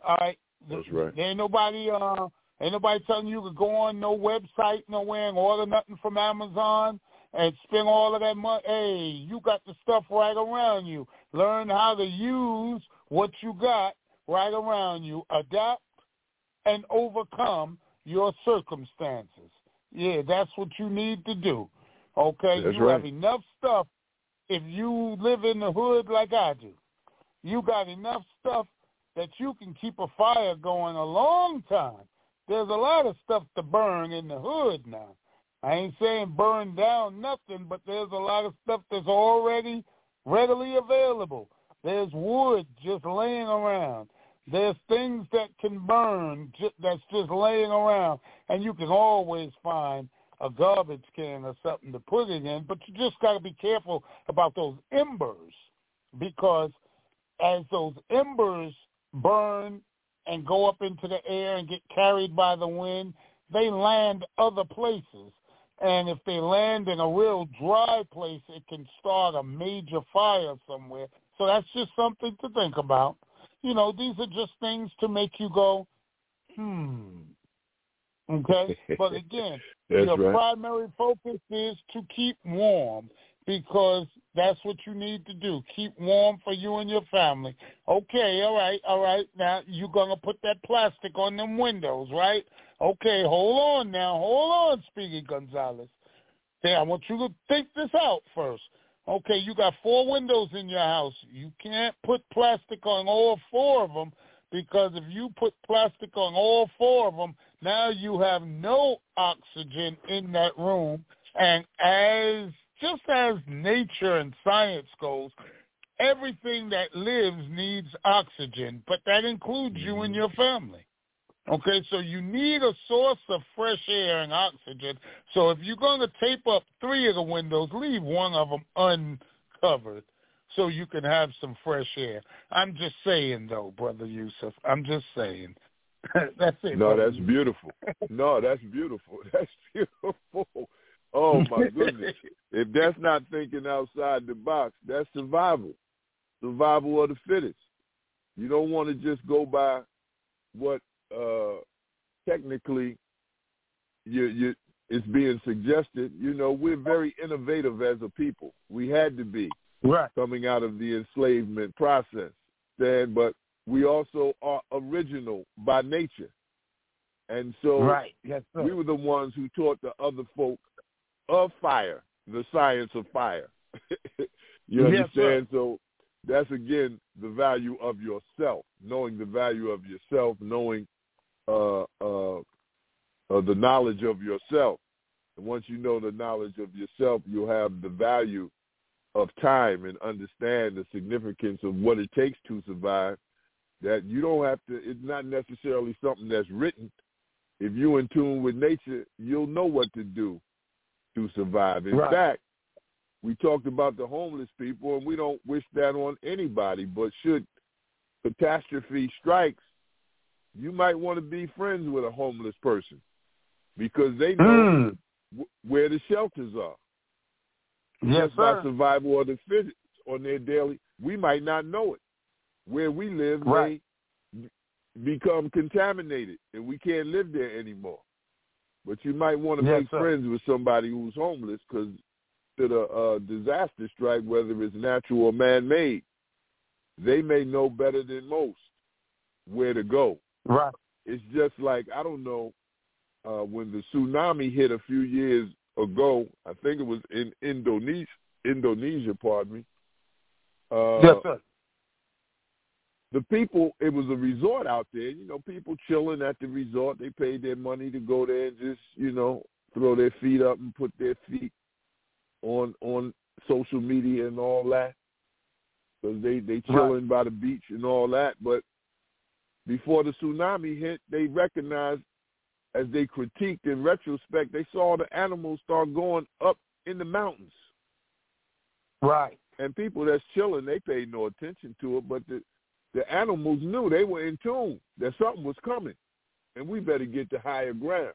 all right. That's right. There ain't nobody. Uh, ain't nobody telling you to go on no website nowhere and order nothing from Amazon and spend all of that money. Hey, you got the stuff right around you. Learn how to use what you got right around you. Adapt and overcome your circumstances. Yeah, that's what you need to do. Okay, That's you have enough stuff. If you live in the hood like I do, you got enough stuff that you can keep a fire going a long time. There's a lot of stuff to burn in the hood now. I ain't saying burn down nothing, but there's a lot of stuff that's already readily available. There's wood just laying around. There's things that can burn ju- that's just laying around, and you can always find a garbage can or something to put it in. But you just got to be careful about those embers because as those embers burn and go up into the air and get carried by the wind, they land other places. And if they land in a real dry place, it can start a major fire somewhere. So that's just something to think about. You know, these are just things to make you go, hmm. Okay? But again, your right. primary focus is to keep warm because that's what you need to do. Keep warm for you and your family. Okay, all right, all right. Now you're gonna put that plastic on them windows, right? Okay, hold on now, hold on, Speedy Gonzalez. Hey, I want you to think this out first. Okay, you got four windows in your house. You can't put plastic on all four of them because if you put plastic on all four of them, now you have no oxygen in that room. And as just as nature and science goes, everything that lives needs oxygen, but that includes you and your family. Okay, so you need a source of fresh air and oxygen. So if you're going to tape up three of the windows, leave one of them uncovered so you can have some fresh air. I'm just saying, though, Brother Yusef. I'm just saying. that's it. No, that's beautiful. No, that's beautiful. That's beautiful. Oh my goodness. if that's not thinking outside the box, that's survival. survival of the fittest. You don't want to just go by what uh, technically you, you, it's being suggested. You know, we're very innovative as a people. We had to be right. coming out of the enslavement process. Then, but we also are original by nature. And so right. yes, we were the ones who taught the other folk of fire, the science of fire. you Yes, understand? so that's again the value of yourself, knowing the value of yourself, knowing uh, uh, uh, the knowledge of yourself. And once you know the knowledge of yourself, you'll have the value of time and understand the significance of what it takes to survive. That you don't have to, it's not necessarily something that's written. If you're in tune with nature, you'll know what to do to survive. In Right. fact, we talked about the homeless people, and we don't wish that on anybody. But should catastrophe strikes, you might want to be friends with a homeless person because they know Mm. where the shelters are. Yes, Just by survival of the fittest on their daily. We might not know it. Where we live, Right. they become contaminated, and we can't live there anymore. But you might want to Yes, make sir. friends with somebody who's homeless because should a, a disaster strike, whether it's natural or man-made, they may know better than most where to go. Right. It's just like I don't know uh, when the tsunami hit a few years ago. I think it was in Indonesia. Indonesia, pardon me. Uh, yes, sir. The people, it was a resort out there. You know, people chilling at the resort. They paid their money to go there and just, you know, throw their feet up and put their feet on on social media and all that. Because they they chilling by the beach and all that. But before the tsunami hit, they recognized as they critiqued in retrospect, they saw the animals start going up in the mountains. Right. And people that's chilling, they paid no attention to it, but the the animals knew they were in tune that something was coming, and we better get to higher ground.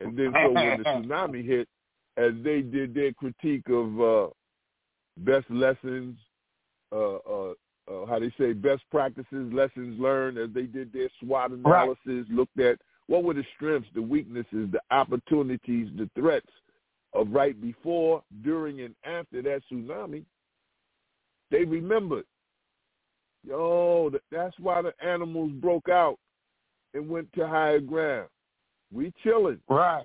And then so when the tsunami hit, as they did their critique of uh, best lessons, uh, uh, uh, how they say best practices, lessons learned, as they did their SWOT analysis, looked at what were the strengths, the weaknesses, the opportunities, the threats of right before, during, and after that tsunami. They remembered Yo, that's why the animals broke out and went to higher ground. We chilling. Right.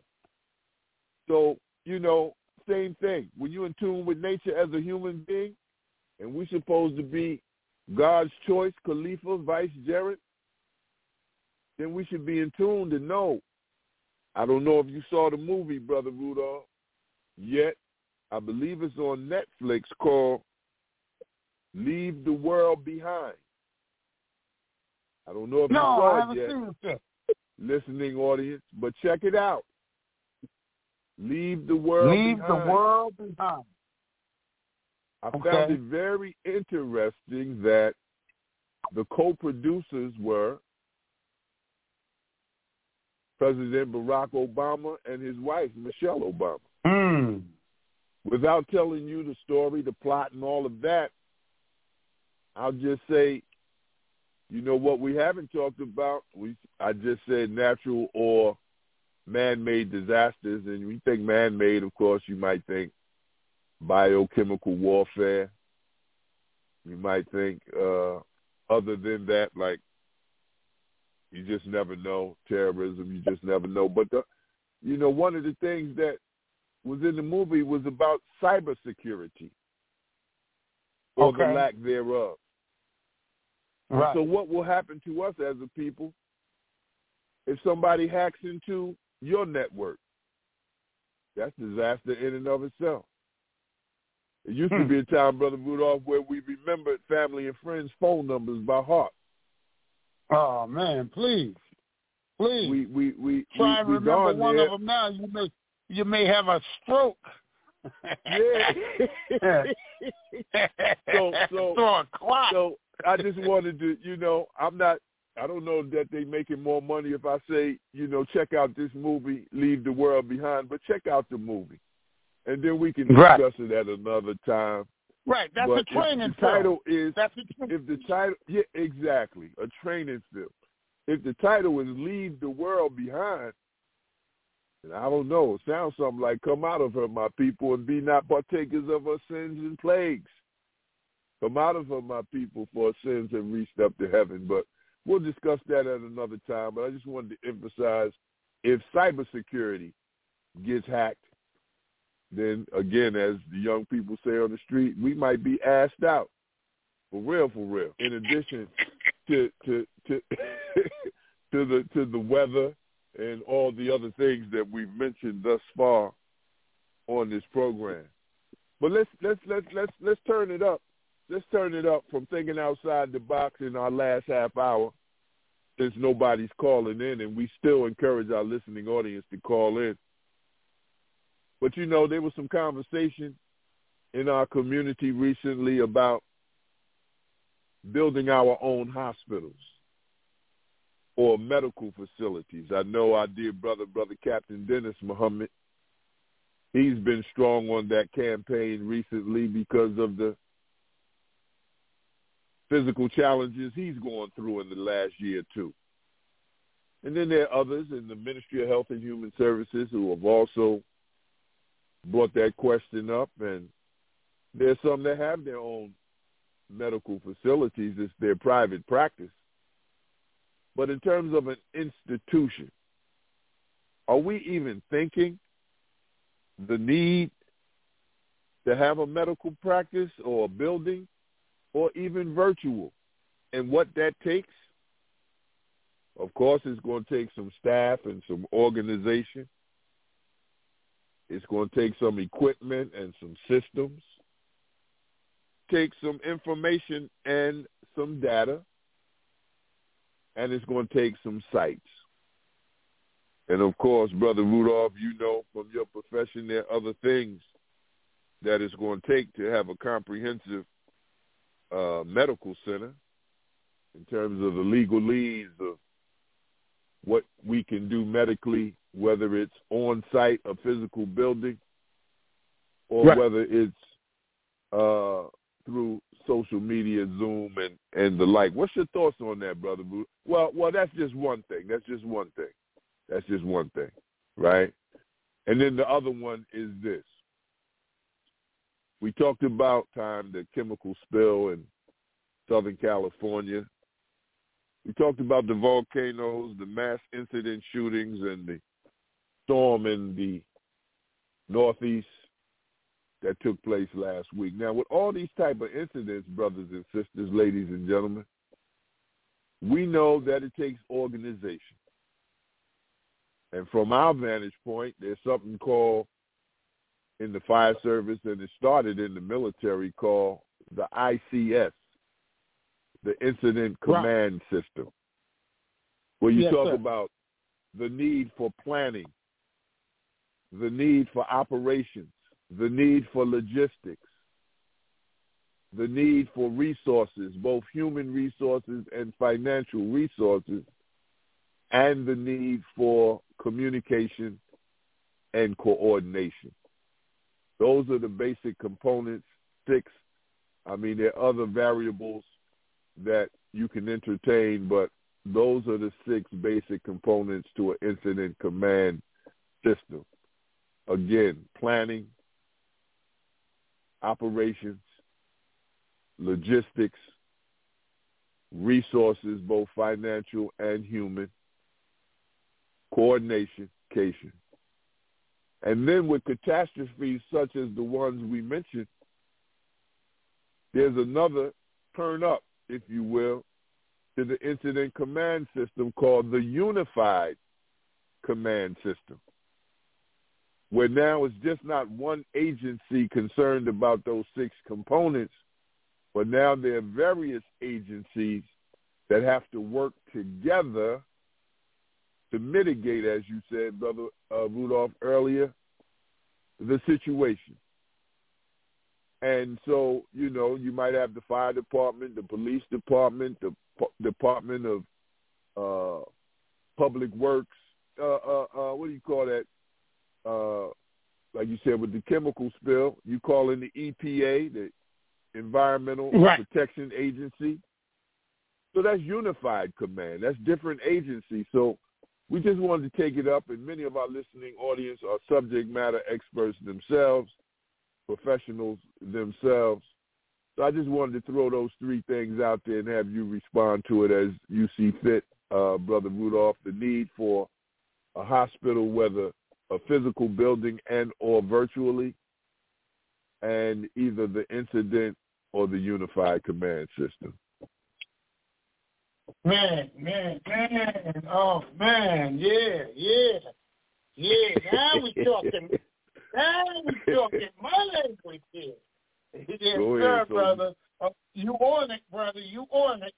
So, you know, same thing. When you're in tune with nature as a human being, and we're supposed to be God's choice, Khalifa, Vice Jared, then we should be in tune to know. I don't know if you saw the movie, Brother Rudolph, yet. I believe it's on Netflix called Leave the World Behind. I don't know if you No, I saw it yet, it listening audience, but check it out. Leave the world Leave behind. the world behind. I Okay. found it very interesting that the co-producers were President Barack Obama and his wife, Michelle Obama. Hmm. Without telling you the story, the plot, and all of that, I'll just say, you know what we haven't talked about? We I just said natural or man-made disasters, and we think man-made, of course, you might think biochemical warfare. You might think uh, other than that, like you just never know terrorism. You just never know. But the, you know, one of the things that was in the movie was about cybersecurity or the lack thereof. And Right. So what will happen to us as a people if somebody hacks into your network? That's disaster in and of itself. It used to Hmm. be a time, Brother Rudolph, where we remembered family and friends' phone numbers by heart. Oh man, please, please We we we try and we, we remember one there. of them now. You may you may have a stroke. Yeah. So- so- Throw a clock. so I just wanted to, you know, I'm not. I don't know that they making more money if I say, you know, check out this movie, Leave the World Behind, but check out the movie, and then we can Right. discuss it at another time. Right, that's but a training if the title is That's a tra- if the title yeah exactly a training film. If the title is "Leave the World Behind," and I don't know, it sounds something like "Come out of her, my people, and be not partakers of her sins and plagues." Come out of her, my people, for sins have reached up to heaven. But we'll discuss that at another time. But I just wanted to emphasize if cybersecurity gets hacked, then again, as the young people say on the street, we might be asked out. For real, for real. In addition to to to to the to the weather and all the other things that we've mentioned thus far on this program. But let's let's let's let's let's turn it up. Let's turn it up from thinking outside the box in our last half hour since nobody's calling in and we still encourage our listening audience to call in. But you know, there was some conversation in our community recently about building our own hospitals or medical facilities. I know our dear brother, brother Captain Dennis Muhammad, he's been strong on that campaign recently because of the physical challenges he's going through in the last year too. And then there are others in the Ministry of Health and Human Services who have also brought that question up, and there's some that have their own medical facilities. It's their private practice. But in terms of an institution, are we even thinking the need to have a medical practice or a building or even virtual and what that takes? Of course, it's going to take some staff and some organization. It's going to take some equipment and some systems. Take some information and some data. And it's going to take some sites. And of course, Brother Rudolph, you know from your profession there are other things that it's going to take to have a comprehensive uh, medical center in terms of the legal legalese of what we can do medically, whether it's on site, a physical building, or Right. whether it's uh, through social media, Zoom, and and the like. What's your thoughts on that, brother? Boo? Well, well, that's just one thing. That's just one thing. That's just one thing, right? And then the other one is this. We talked about time the chemical spill in Southern California. We talked about the volcanoes, the mass incident shootings, and the storm in the Northeast that took place last week. Now, with all these type of incidents, brothers and sisters, ladies and gentlemen, we know that it takes organization. And from our vantage point, there's something called in the fire service, and it started in the military, called the ICS, the Incident Right. Command System, where you Yes, talk sir. about the need for planning, the need for operations, the need for logistics, the need for resources, both human resources and financial resources, and the need for communication and coordination. Those are the basic components, six. I mean, there are other variables that you can entertain, but those are the six basic components to an incident command system. Again, planning, operations, logistics, resources, both financial and human, coordination. And then with catastrophes such as the ones we mentioned, there's another turn up, if you will, to the incident command system called the unified command system, where now it's just not one agency concerned about those six components, but now there are various agencies that have to work together to mitigate, as you said, Brother uh, Rudolph, earlier, the situation. And so, you know, you might have the fire department, the police department, the P- Department of uh, Public Works. Uh, uh, uh, what do you call that? Uh, like you said, with the chemical spill, you call in the EPA, the Environmental right. Protection Agency. So that's unified command. That's different agencies. So we just wanted to take it up, and many of our listening audience are subject matter experts themselves, professionals themselves. So I just wanted to throw those three things out there and have you respond to it as you see fit, uh, Brother Rudolph. The need for a hospital, whether a physical building and or virtually, and either the incident or the unified command system. Man, man, man. Oh man, yeah, yeah, yeah. Now we talking. now we talking my language here. Yes, Go sir, ahead, brother. Uh, you on it, brother. You on it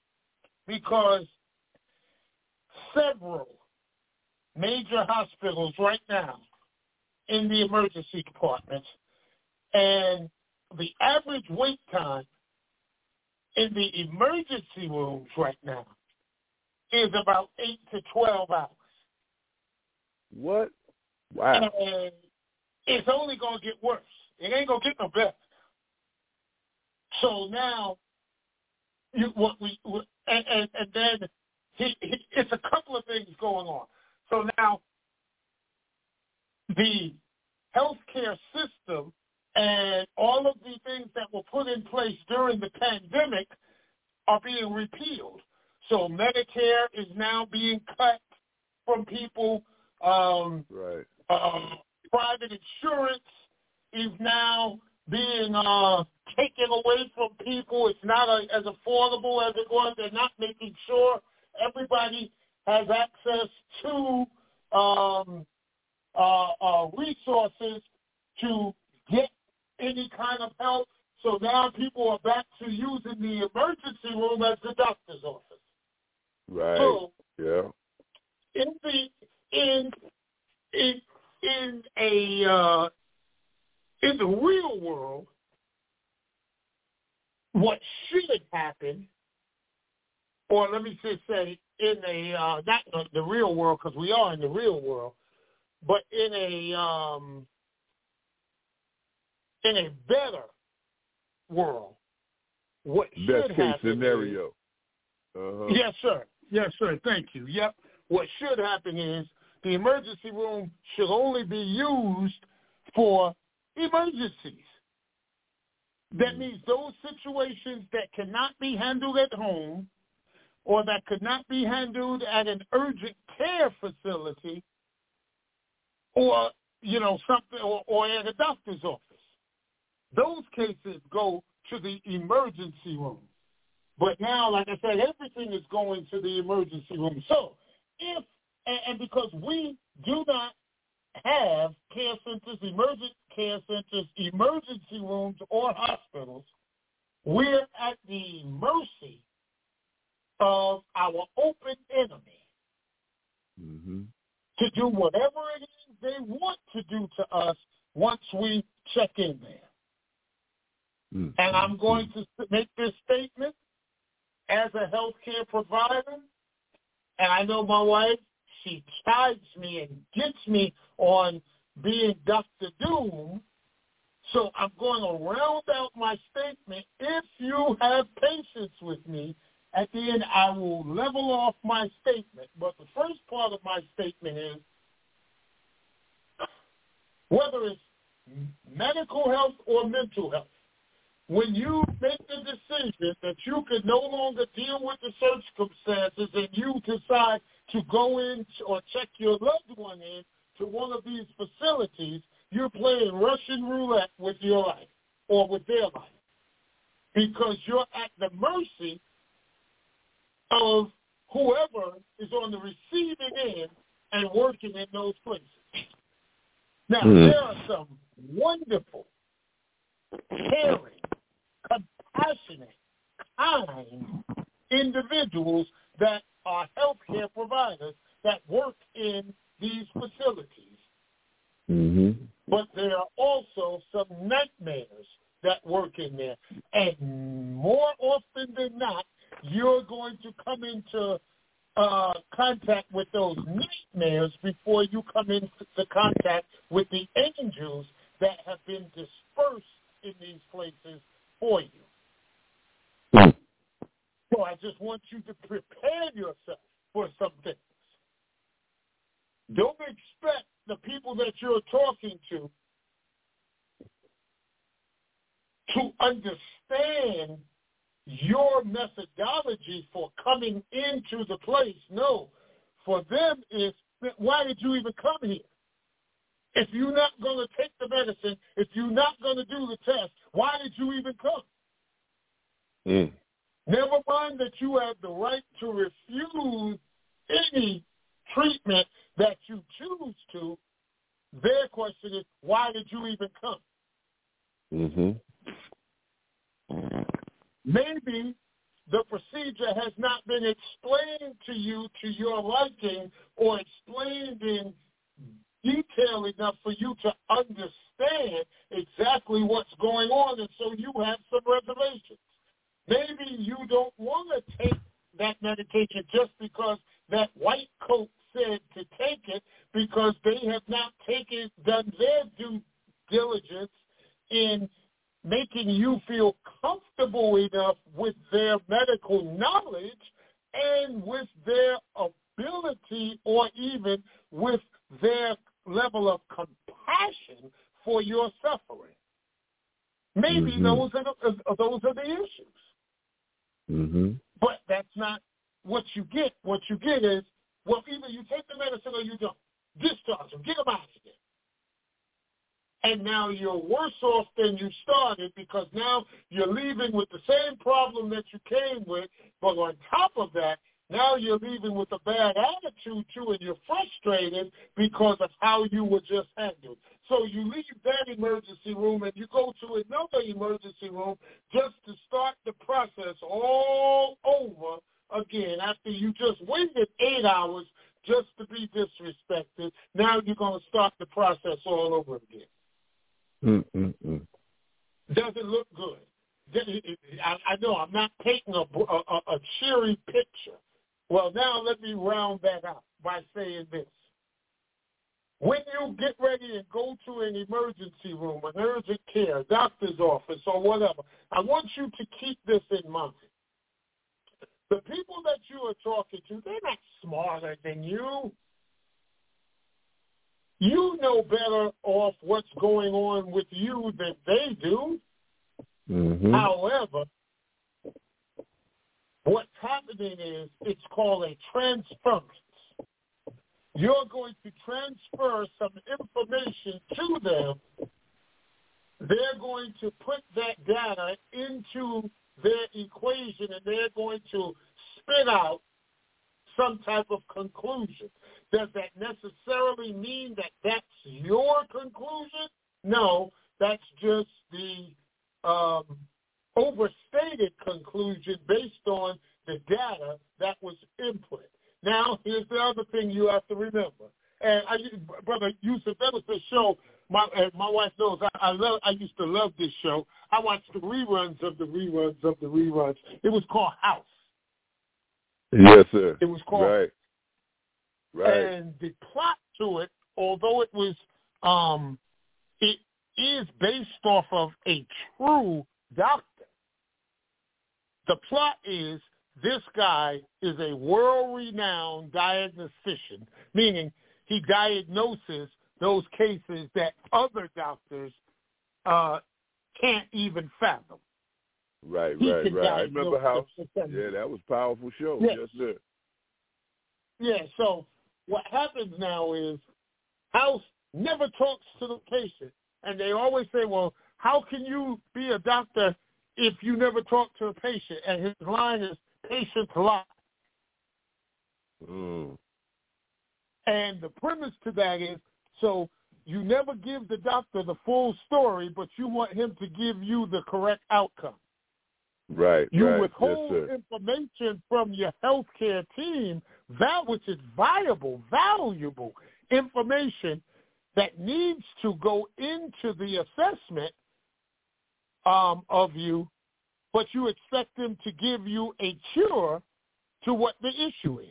because several major hospitals right now in the emergency departments, and the average wait time in the emergency rooms right now is about eight to twelve hours. What? Wow. And it's only gonna get worse. It ain't gonna get no better. So now, you, what we and, and, and then he, he, it's a couple of things going on. So now, the healthcare system and all of the things that were put in place during the pandemic are being repealed. So Medicare is now being cut from people. Um, right. uh, private insurance is now being uh, taken away from people. It's not a, as affordable as it was. They're not making sure everybody has access to um, uh, uh, resources to get any kind of help. So now people are back to using the emergency room as the doctor's office. Right. So yeah. in the in in in a uh, in the real world, what should happen, or let me just say, in a uh, not the, the real world because we are in the real world, but in a um, in a better world, what Best should case happen is- scenario. Uh-huh. Yes, sir. Yes, sir. Thank you. Yep. What should happen is the emergency room should only be used for emergencies. That hmm. means those situations that cannot be handled at home or that could not be handled at an urgent care facility or, you know, something or, or at a doctor's office. Those cases go to the emergency room. But now, like I said, everything is going to the emergency room. So if, and, because we do not have care centers, emergent care centers, emergency rooms, or hospitals, we're at the mercy of our open enemy Mm-hmm. to do whatever it is they want to do to us once we check in there. Mm-hmm. And I'm going to make this statement as a healthcare provider. And I know my wife, she chides me and gets me on being Dr. Doom. So I'm going to round out my statement. If you have patience with me, at the end I will level off my statement. But the first part of my statement is whether it's medical health or mental health, when you make the decision that you can no longer deal with the circumstances and you decide to go in or check your loved one in to one of these facilities, you're playing Russian roulette with your life or with their life because you're at the mercy of whoever is on the receiving end and working in those places. Now, Hmm. there are some wonderful, caring, compassionate, kind individuals that are healthcare providers that work in these facilities. Mm-hmm. But there are also some nightmares that work in there. And more often than not, you're going to come into uh, contact with those nightmares before you come into contact with the angels that have been dispersed in these places for you. Hmm. So I just want you to prepare yourself for some things. Don't expect the people that you're talking to to understand your methodology for coming into the place. No. For them is why did you even come here? If you're not going to take the medicine, if you're not going to do the test, why did you even come? Mm. Never mind that you have the right to refuse any treatment that you choose to. Their question is, why did you even come? Mhm. Maybe the procedure has not been explained to you to your liking or explained in detail enough for you to understand exactly what's going on, and so you have some reservations. Maybe you don't want to take that medication just because that white coat said to take it because they have not taken done their due diligence in making you feel comfortable enough with their medical knowledge and with their ability or even with their level of compassion for your suffering. Maybe Mhm. those are the, uh, those are the issues. Mhm. But that's not what you get. What you get is, well, either you take the medicine or you don't. Discharge them. Get them out of here. And now you're worse off than you started because now you're leaving with the same problem that you came with. But on top of that, now you're leaving with a bad attitude too, and you're frustrated because of how you were just handled. So you leave that emergency room and you go to another emergency room just to start the process all over again after you just waited eight hours just to be disrespected. Now you're going to start the process all over again. Mm-mm-mm. Doesn't look good. I, I know I'm not painting a, a, a cheery picture. Well, now let me round that out by saying this. When you get ready and go to an emergency room, an urgent care, doctor's office, or whatever, I want you to keep this in mind. The people that you are talking to, they're not smarter than you. You know better off what's going on with you than they do. Mhm. However, what's happening is it's called a transference. You're going to transfer some information to them. They're going to put that data into their equation and they're going to spit out some type of conclusion. Does that necessarily mean that that's your conclusion? No, that's just the um, overstated conclusion based on the data that was input. Now, here's the other thing you have to remember. And I, brother Yusef, that was the show. My my wife knows I, I love. I used to love this show. I watched the reruns of the reruns of the reruns. It was called House. Yes, sir. It was called Right. Right. and the plot to it, although it was, um, it is based off of a true doctor. The plot is this guy is a world-renowned diagnostician, meaning he diagnoses those cases that other doctors uh, can't even fathom. Right, He right, right. I remember how. Yeah, that was a powerful show. Yes. Yes, sir. Yeah, so what happens now is House never talks to the patient. And they always say, well, how can you be a doctor if you never talk to a patient? And his line is, patients lie. Mm. And the premise to that is, so you never give the doctor the full story, but you want him to give you the correct outcome. Right, You right. withhold yes, information from your healthcare team, that which is viable, valuable information that needs to go into the assessment um, of you, but you expect them to give you a cure to what the issue is.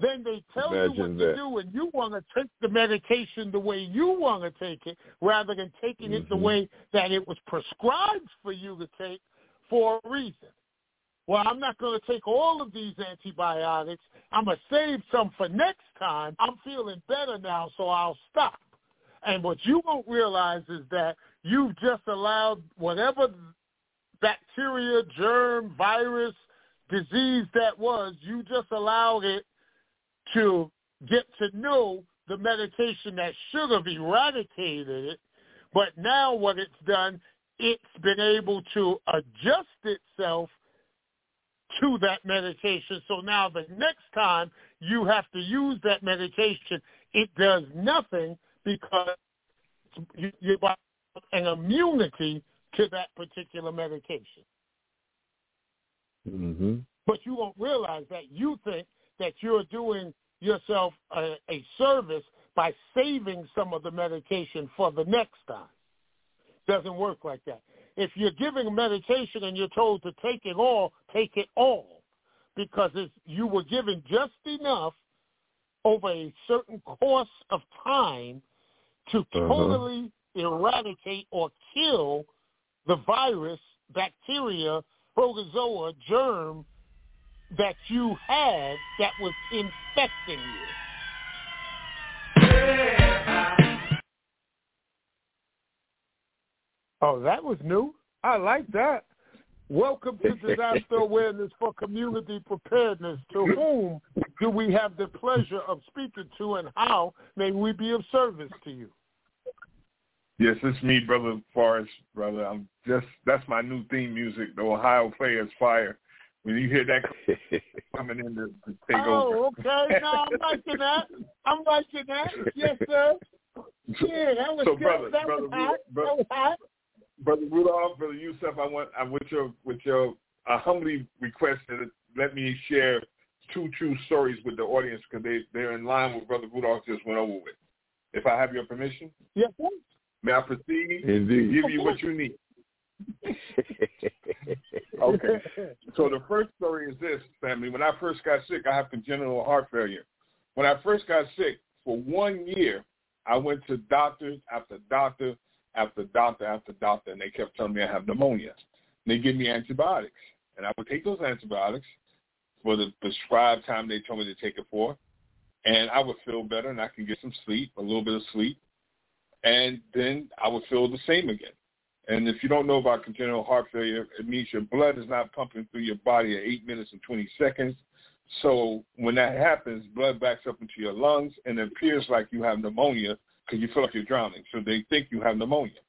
Then they tell you Imagine what that. to do, and you want to take the medication the way you want to take it, rather than taking it the Mhm. way that it was prescribed for you to take for a reason. well, I'm not going to take all of these antibiotics. I'm going to save some for next time. I'm feeling better now, so I'll stop. And what you won't realize is that you've just allowed whatever bacteria, germ, virus, disease that was, you just allowed it to get to know the medication that should have eradicated it. But now what it's done, it's been able to adjust itself to that medication. So now the next time you have to use that medication, it does nothing because you have an immunity to that particular medication. Mm-hmm. But you won't realize that you think that you're doing yourself a, a service by saving some of the medication for the next time. Doesn't work like that. If you're giving a medication and you're told to take it all, take it all, because it's, you were given just enough over a certain course of time to Uh-huh. totally eradicate or kill the virus, bacteria, protozoa, germ that you had that was infecting you. Oh, that was new. I like that. Welcome to Disaster Awareness for Community Preparedness. To whom do we have the pleasure of speaking to and how may we be of service to you? Yes, it's me, brother Forrest, brother. I'm just that's my new theme music. The Ohio Players Fire. When you hear that coming in to, to take oh, over. okay. No, I'm liking that. I'm liking that. Yes, sir. Yeah, that was So, good. brother, that brother, was hot. brother- that was hot. Brother Rudolph, Brother Yusef, I want I with your with your I humbly request that let me share two true stories with the audience because they they're in line with Brother Rudolph just went over with. If I have your permission, Yes, sir. May I proceed? Indeed. Give you what you need. Okay. So the first story is this, family. When I first got sick, I have congenital heart failure. When I first got sick, for one year, I went to doctors after doctor after doctor after doctor, and they kept telling me I have pneumonia. And they give me antibiotics, and I would take those antibiotics for the prescribed time they told me to take it for, and I would feel better, and I could get some sleep, a little bit of sleep, and then I would feel the same again. And if you don't know about congenital heart failure, it means your blood is not pumping through your body at 8 minutes and 20 seconds. So when that happens, blood backs up into your lungs and it appears like you have pneumonia because you feel like you're drowning. So they think you have pneumonia.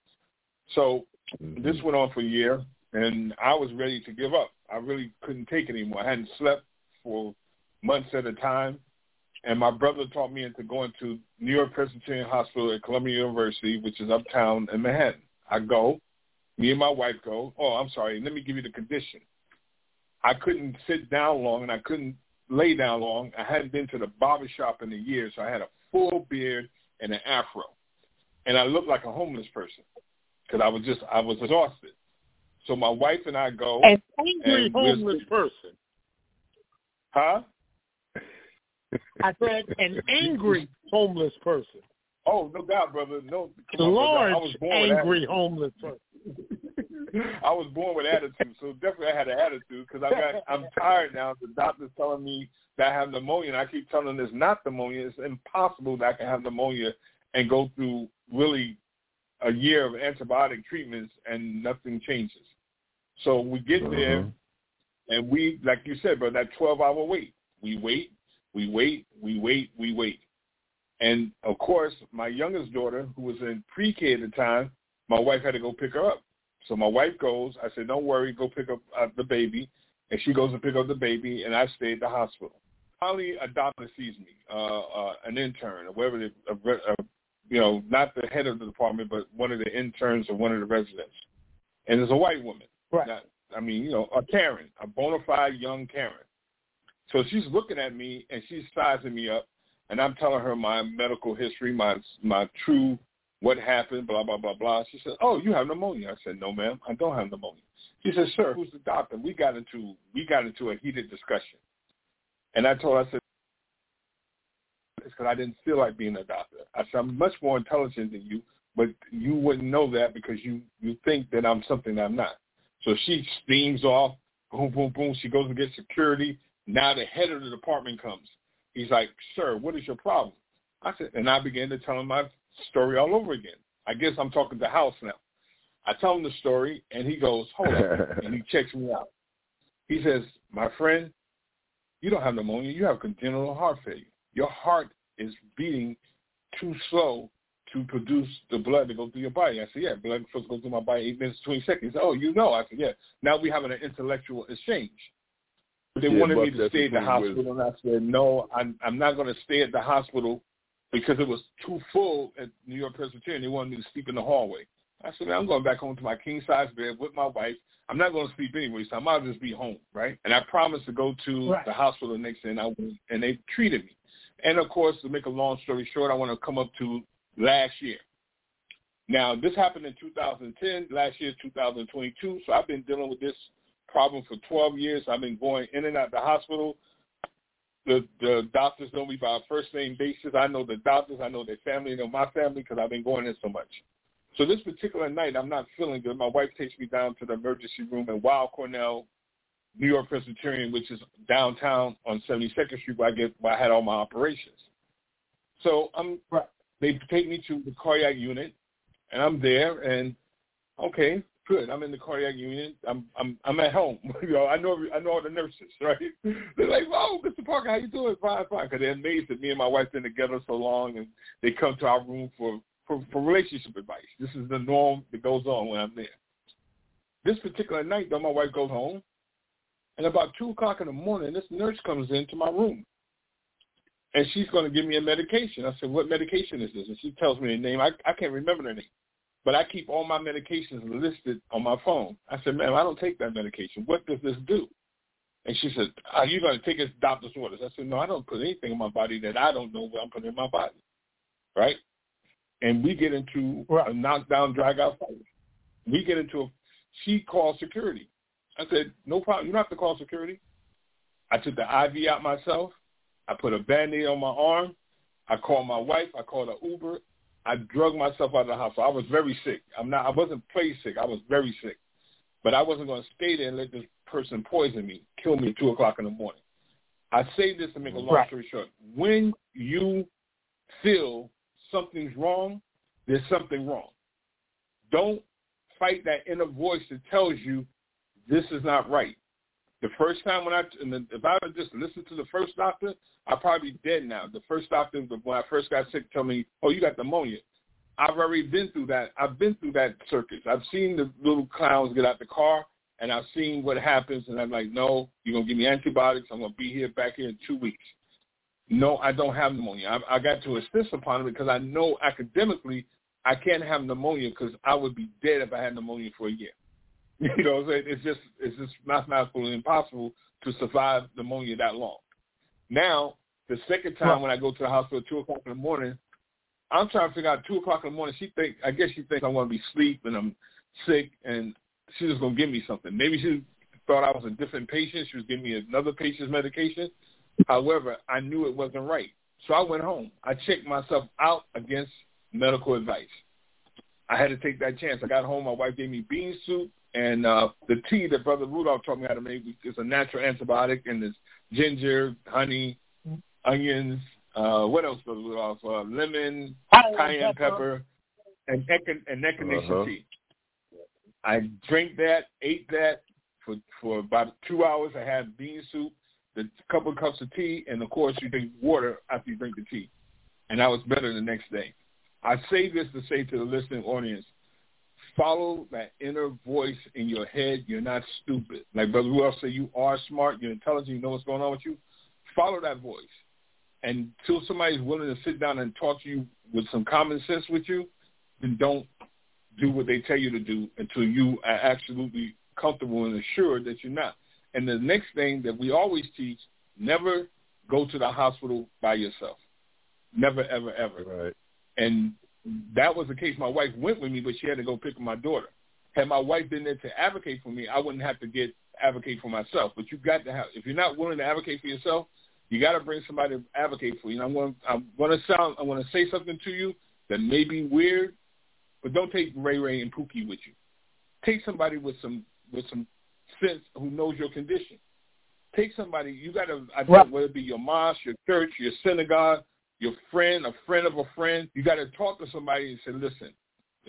So mm-hmm. this went on for a year, and I was ready to give up. I really couldn't take it anymore. I hadn't slept for months at a time, and my brother taught me into going to New York Presbyterian Hospital at Columbia University, which is uptown in Manhattan. I go, me and my wife go. Oh, I'm sorry. Let me give you the condition. I couldn't sit down long, and I couldn't lay down long. I hadn't been to the barber shop in a year, so I had a full beard and an afro, and I looked like a homeless person because I was just I was exhausted. So my wife and I go, An angry And we're- homeless person. huh? I said an angry homeless person. Oh, no doubt, brother. No, come on, brother. I Large was born with angry homeless person. I was born with attitude, so definitely I had an attitude because I got I'm tired now. The doctor's telling me that I have pneumonia, and I keep telling them it's not pneumonia. It's impossible that I can have pneumonia and go through really a year of antibiotic treatments and nothing changes. So we get there, mm-hmm. and we, like you said, bro, that 12-hour wait. We wait, we wait, we wait, we wait. And of course, my youngest daughter, who was in pre-K at the time, my wife had to go pick her up. So my wife goes. I said, "Don't worry, go pick up uh, the baby." And she goes to pick up the baby, and I stay at the hospital. Finally, a doctor sees me, uh, uh, an intern, or whatever, the, a, re- a, you know, not the head of the department, but one of the interns or one of the residents. And it's a white woman. Right. Not, I mean, you know, a Karen, a bona fide young Karen. So she's looking at me and she's sizing me up, and I'm telling her my medical history, my my true what happened, blah blah blah blah. She said, "Oh, you have pneumonia." I said, "No, ma'am, I don't have pneumonia." She said, "Sir, who's the doctor?" We got into we got into a heated discussion, and I told her, I said, "It's because I didn't feel like being a doctor." I said, "I'm much more intelligent than you, but you wouldn't know that because you you think that I'm something I'm not." So she steams off. Boom, boom, boom. She goes to get security. Now the head of the department comes. He's like, sir, what is your problem? I said, and I began to tell him my story all over again. I guess I'm talking to House now. I tell him the story, and he goes, hold on, and he checks me out. He says, my friend, you don't have pneumonia. You have congenital heart failure. Your heart is beating too slow to produce the blood to go through your body. I said, yeah, blood first goes through my body eight minutes, 20 seconds. Oh, you know. I said, yeah. Now we're having an intellectual exchange. They yeah, wanted me to stay at the hospital, and I said, no, I'm, I'm not going to stay at the hospital because it was too full at New York Presbyterian. They wanted me to sleep in the hallway. I said, man, I'm going back home to my king size bed with my wife. I'm not going to sleep anyway, so I might just be home, right? And I promised to go to right. the hospital the next day, and I went, and they treated me. And of course, to make a long story short, I want to come up to last year. Now, this happened in 2010. Last year, 2022. So I've been dealing with this problem for 12 years. I've been going in and out the hospital. The the doctors know me by a first name basis. I know the doctors. I know their family. They know my family because I've been going in so much. So this particular night, I'm not feeling good. My wife takes me down to the emergency room in Weill Cornell, New York Presbyterian, which is downtown on 72nd Street, where I get where I had all my operations. So I'm. They take me to the cardiac unit, and I'm there, and okay, good. I'm in the cardiac unit. I'm I'm I'm at home. you know, I know I know all the nurses, right? They're like, "Oh, Mr. Parker, how you doing? Fine, fine." Because they're amazed that me and my wife been together so long, and they come to our room for for, for relationship advice. This is the norm that goes on when I'm there. This particular night, though, my wife goes home, and about two o'clock in the morning, this nurse comes into my room, and she's going to give me a medication. I said, what medication is this? And she tells me the name. I, I can't remember the name. But I keep all my medications listed on my phone. I said, ma'am, I don't take that medication. What does this do? And she said, are you going to take his doctor's orders? I said, no, I don't put anything in my body that I don't know what I'm putting in my body. Right? And we get into right. a knockdown, drag-out fight. We get into a, she calls security. I said, no problem. You don't have to call security. I took the IV out myself. I put a band-aid on my arm. I called my wife. I called an Uber. I drug myself out of the hospital. I was very sick. I'm not. I wasn't play sick. I was very sick, but I wasn't going to stay there and let this person poison me, kill me at two o'clock in the morning. I say this to make a long right. story short. When you feel something's wrong, there's something wrong. Don't fight that inner voice that tells you this is not right. The first time when I, if I would just listened to the first doctor, I'd probably be dead now. The first doctor, when I first got sick, told me, oh, you got pneumonia. I've already been through that. I've been through that circus. I've seen the little clowns get out the car, and I've seen what happens, and I'm like, no, you're to give me antibiotics. I'm to be here back here in two weeks. No, I don't have pneumonia. I, I got to insist upon it because I know academically I can't have pneumonia because I would be dead if I had pneumonia for a year. You know, what I'm saying? it's just it's just mathematically impossible to survive pneumonia that long. Now, the second time when I go to the hospital at two o'clock in the morning, I'm trying to figure out two o'clock in the morning. She think I guess she thinks I'm going to be asleep and I'm sick, and she's just going to give me something. Maybe she thought I was a different patient. She was giving me another patient's medication. However, I knew it wasn't right, so I went home. I checked myself out against medical advice. I had to take that chance. I got home. My wife gave me bean soup and uh, the tea that Brother Rudolph taught me how to make is a natural antibiotic, and there's ginger, honey, onions. Uh, what else, Brother Rudolph? Uh, lemon, cayenne pepper, and echin- and echinacea uh-huh. tea. I drank that, ate that for for about two hours. I had bean soup, the couple of cups of tea, and of course you drink water after you drink the tea, and I was better the next day. I say this to say to the listening audience, follow that inner voice in your head. You're not stupid. Like Brother Rudolph said, you are smart. You're intelligent. You know what's going on with you. Follow that voice. And until somebody's willing to sit down and talk to you with some common sense with you, then don't do what they tell you to do until you are absolutely comfortable and assured that you're not. And the next thing that we always teach, never go to the hospital by yourself. Never, ever, ever. Right. And that was the case. My wife went with me, but she had to go pick up my daughter. Had my wife been there to advocate for me, I wouldn't have to get advocate for myself. But you got to have. If you're not willing to advocate for yourself, you got to bring somebody to advocate for you. And I'm going. I'm going to sound. I'm going to say something to you that may be weird, but don't take Ray Ray and Pookie with you. Take somebody with some with some sense who knows your condition. Take somebody you got to Right. whether it be your mosque, your church, your synagogue, your friend, a friend of a friend. You got to talk to somebody and say, "Listen,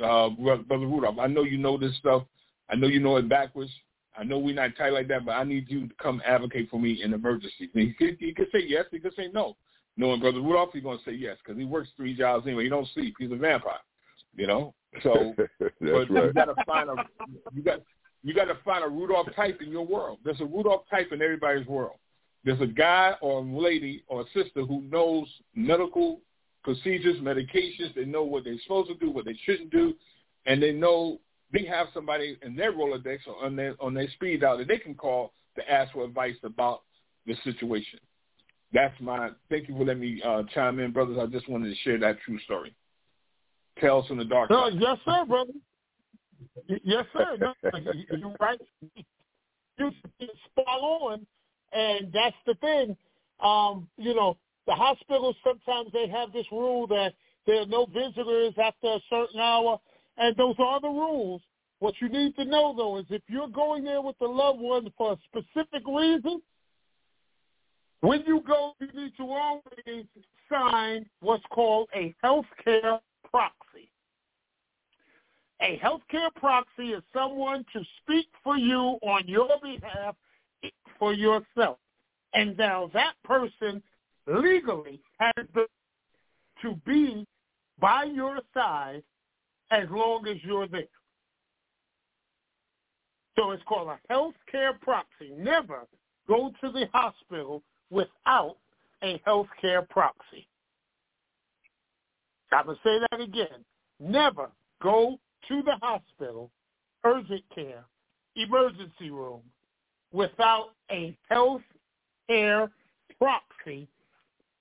uh, brother Rudolph, I know you know this stuff. I know you know it backwards. I know we're not tight like that, but I need you to come advocate for me in emergencies." And he could, he could say yes, he could say no. Knowing brother Rudolph, he's going to say yes because he works three jobs anyway. He don't sleep. He's a vampire, you know. So but you got to find a you got you got to find a Rudolph type in your world. There's a Rudolph type in everybody's world. There's a guy or a lady or a sister who knows medical procedures, medications. They know what they're supposed to do, what they shouldn't do, and they know they have somebody in their Rolodex or on their on their speed dial that they can call to ask for advice about the situation. That's my. Thank you for letting me uh, chime in, brothers. I just wanted to share that true story. Tales from the dark No, yes, sir, brother. Yes, sir. No, you- you're right. You you spot on, and that's the thing. Um, you know, the hospitals sometimes they have this rule that there are no visitors after a certain hour, and those are the rules. What you need to know though is if you're going there with the loved one for a specific reason, when you go, you need to always sign what's called a healthcare proxy. A healthcare proxy is someone to speak for you on your behalf for yourself. And now that person legally has the to be by your side as long as you're there. So it's called a healthcare proxy. Never go to the hospital without a healthcare proxy. I'm going to say that again. Never go to the hospital, urgent care, emergency room without a health care proxy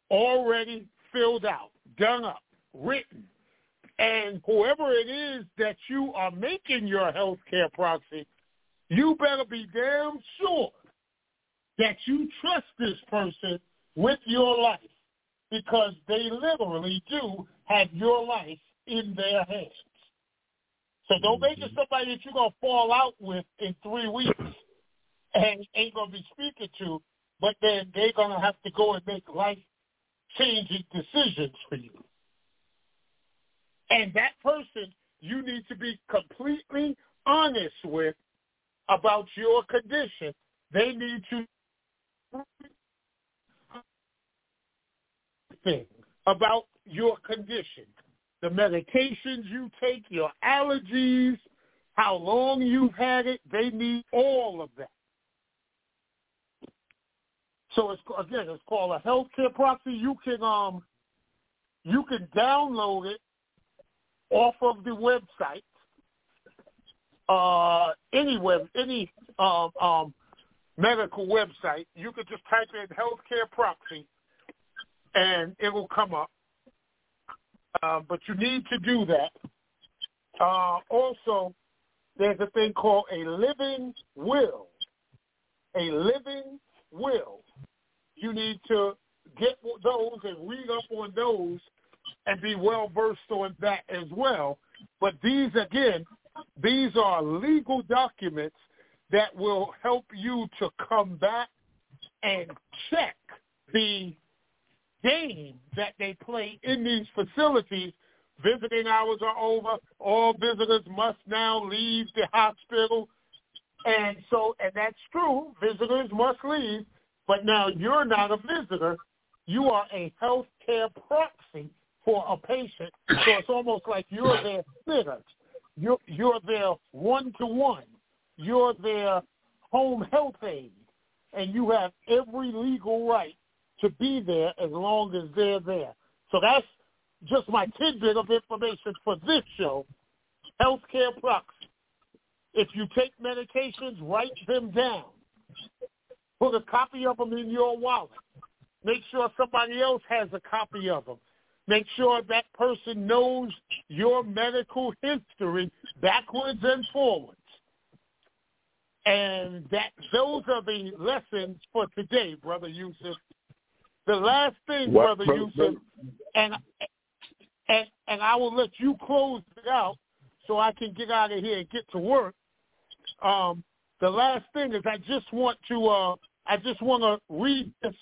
already filled out, done up, written. And whoever it is that you are making your health care proxy, you better be damn sure that you trust this person with your life because they literally do have your life in their hands. So don't make it mm-hmm. somebody that you're going to fall out with in three weeks and ain't to be speaking to, but then they're to have to go and make life-changing decisions for you. And that person you need to be completely honest with about your condition. They need to thing about your condition, the medications you take, your allergies, how long you've had it. They need all of that. So it's again, it's called a healthcare proxy. You can um, you can download it off of the website. Uh, any web, any um, um, medical website. You could just type in healthcare proxy, and it will come up. Uh, but you need to do that. Uh, also, there's a thing called a living will. A living will. You need to get those and read up on those and be well versed on that as well. But these, again, these are legal documents that will help you to combat and check the game that they play in these facilities. Visiting hours are over. All visitors must now leave the hospital. And so, and that's true. Visitors must leave. But now you're not a visitor. You are a health care proxy for a patient. So it's almost like you're their sitter. You're, you're their one-to-one. You're their home health aide. And you have every legal right to be there as long as they're there. So that's just my tidbit of information for this show, Healthcare Proxy. If you take medications, write them down. Put a copy of them in your wallet. Make sure somebody else has a copy of them. Make sure that person knows your medical history backwards and forwards. And that those are the lessons for today, Brother Yusef. The last thing, What- Brother brother- Yusef, and and and I will let you close it out so I can get out of here and get to work. Um, the last thing is I just want to uh, I just want to read this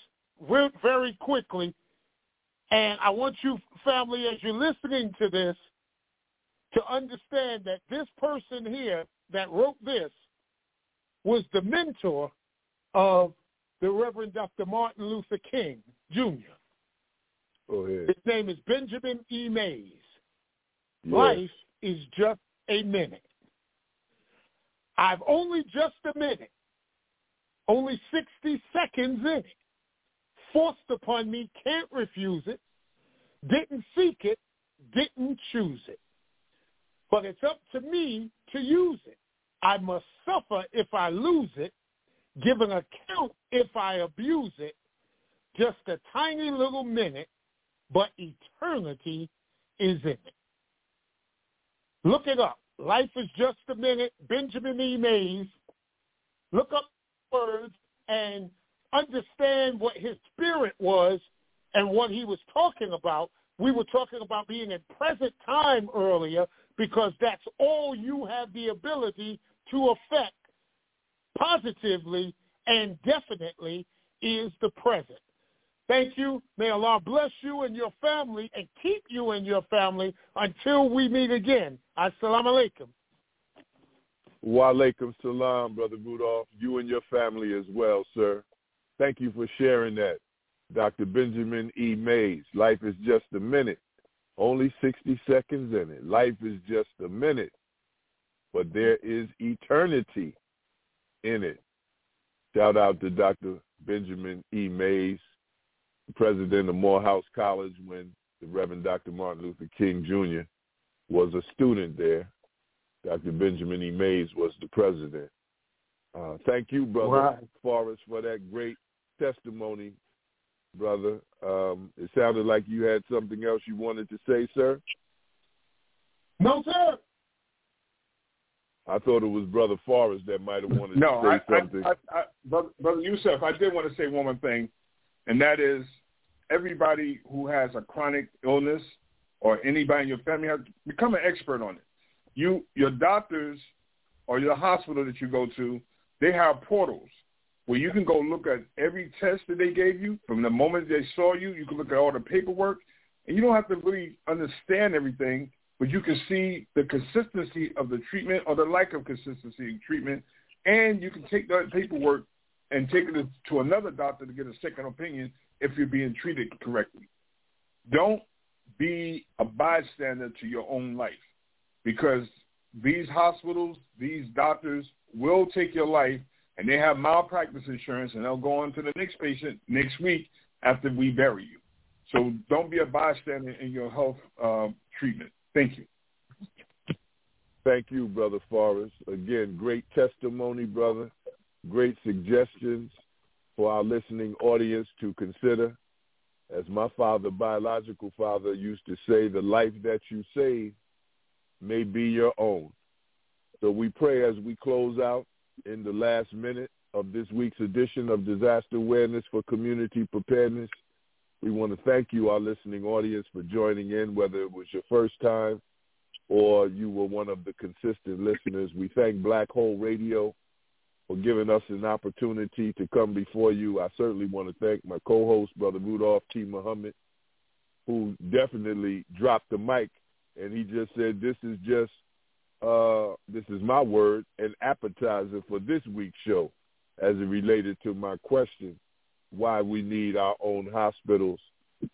very quickly, and I want you, family, as you're listening to this, to understand that this person here that wrote this was the mentor of the Reverend Dr. Martin Luther King Jr. Go ahead. His name is Benjamin E. Mays. Yes. Life is just a minute. I've only just a minute, only 60 seconds in. Forced upon me, can't refuse it. Didn't seek it, didn't choose it. But it's up to me to use it. I must suffer if I lose it, give an account if I abuse it. Just a tiny little minute, but eternity is in it. Look it up. Life is just a minute. Benjamin E. Mays. Look up words and understand what his spirit was and what he was talking about. We were talking about being in present time earlier because that's all you have the ability to affect positively and definitely is the present. Thank you. May Allah bless you and your family and keep you and your family until we meet again. Assalamu alaikum. Wa salam, Brother Rudolph. You and your family as well, sir. Thank you for sharing that. Dr. Benjamin E. Mays, life is just a minute. Only 60 seconds in it. Life is just a minute. But there is eternity in it. Shout out to Dr. Benjamin E. Mays president of Morehouse College when the Reverend Dr. Martin Luther King Jr. was a student there. Dr. Benjamin E. Mays was the president. Uh, thank you, brother right. Forrest, for that great testimony, brother. Um, it sounded like you had something else you wanted to say, sir. No, sir. I thought it was Brother Forrest that might have wanted no, to say something. I, I, I, brother, brother Yusef, I did want to say one more thing and that is everybody who has a chronic illness or anybody in your family has become an expert on it. You, your doctors or your hospital that you go to, they have portals where you can go look at every test that they gave you from the moment they saw you. You can look at all the paperwork, and you don't have to really understand everything, but you can see the consistency of the treatment or the lack of consistency in treatment, and you can take that paperwork and take it to another doctor to get a second opinion if you're being treated correctly. Don't be a bystander to your own life because these hospitals, these doctors will take your life and they have malpractice insurance and they'll go on to the next patient next week after we bury you. So don't be a bystander in your health uh, treatment. Thank you. Thank you, Brother Forrest. Again, great testimony, brother great suggestions for our listening audience to consider. As my father, biological father, used to say, the life that you save may be your own. So we pray as we close out in the last minute of this week's edition of Disaster Awareness for Community Preparedness. We want to thank you, our listening audience, for joining in, whether it was your first time or you were one of the consistent listeners. We thank Black Hole Radio for giving us an opportunity to come before you. I certainly want to thank my co-host, Brother Rudolph T. Muhammad, who definitely dropped the mic, and he just said, this is just, uh, this is my word, an appetizer for this week's show as it related to my question, why we need our own hospitals,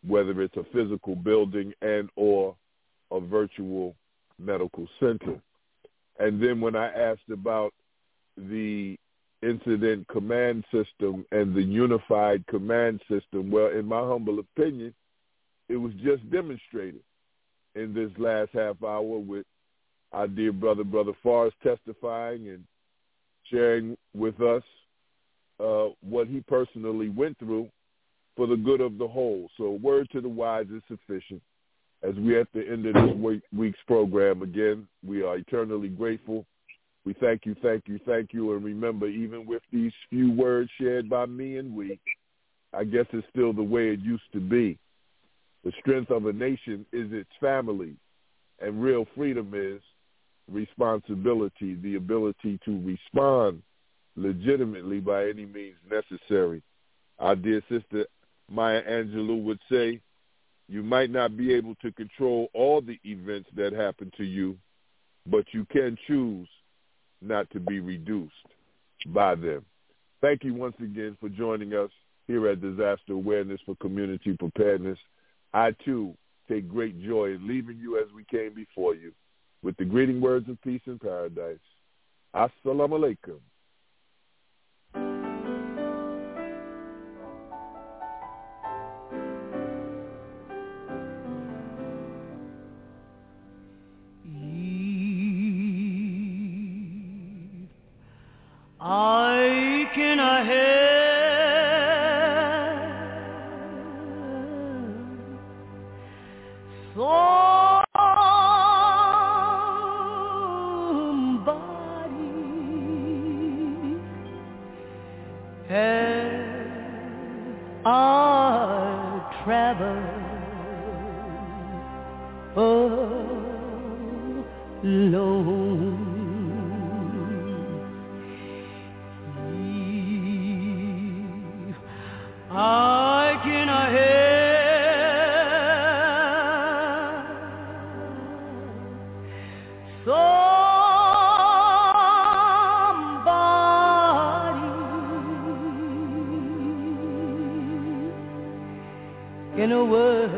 whether it's a physical building and or a virtual medical center. And then when I asked about the incident command system and the unified command system, well, in my humble opinion, it was just demonstrated in this last half hour with our dear brother, Brother Forrest, testifying and sharing with us uh, what he personally went through for the good of the whole. So a word to the wise is sufficient. As we at the end of this week's program, again, we are eternally grateful we thank you, thank you, thank you. And remember, even with these few words shared by me and we, I guess it's still the way it used to be. The strength of a nation is its family, and real freedom is responsibility, the ability to respond legitimately by any means necessary. Our dear sister Maya Angelou would say, you might not be able to control all the events that happen to you, but you can choose not to be reduced by them. Thank you once again for joining us here at Disaster Awareness for Community Preparedness. I, too, take great joy in leaving you as we came before you with the greeting words of peace and paradise. Assalamu alaikum. Somebody in a word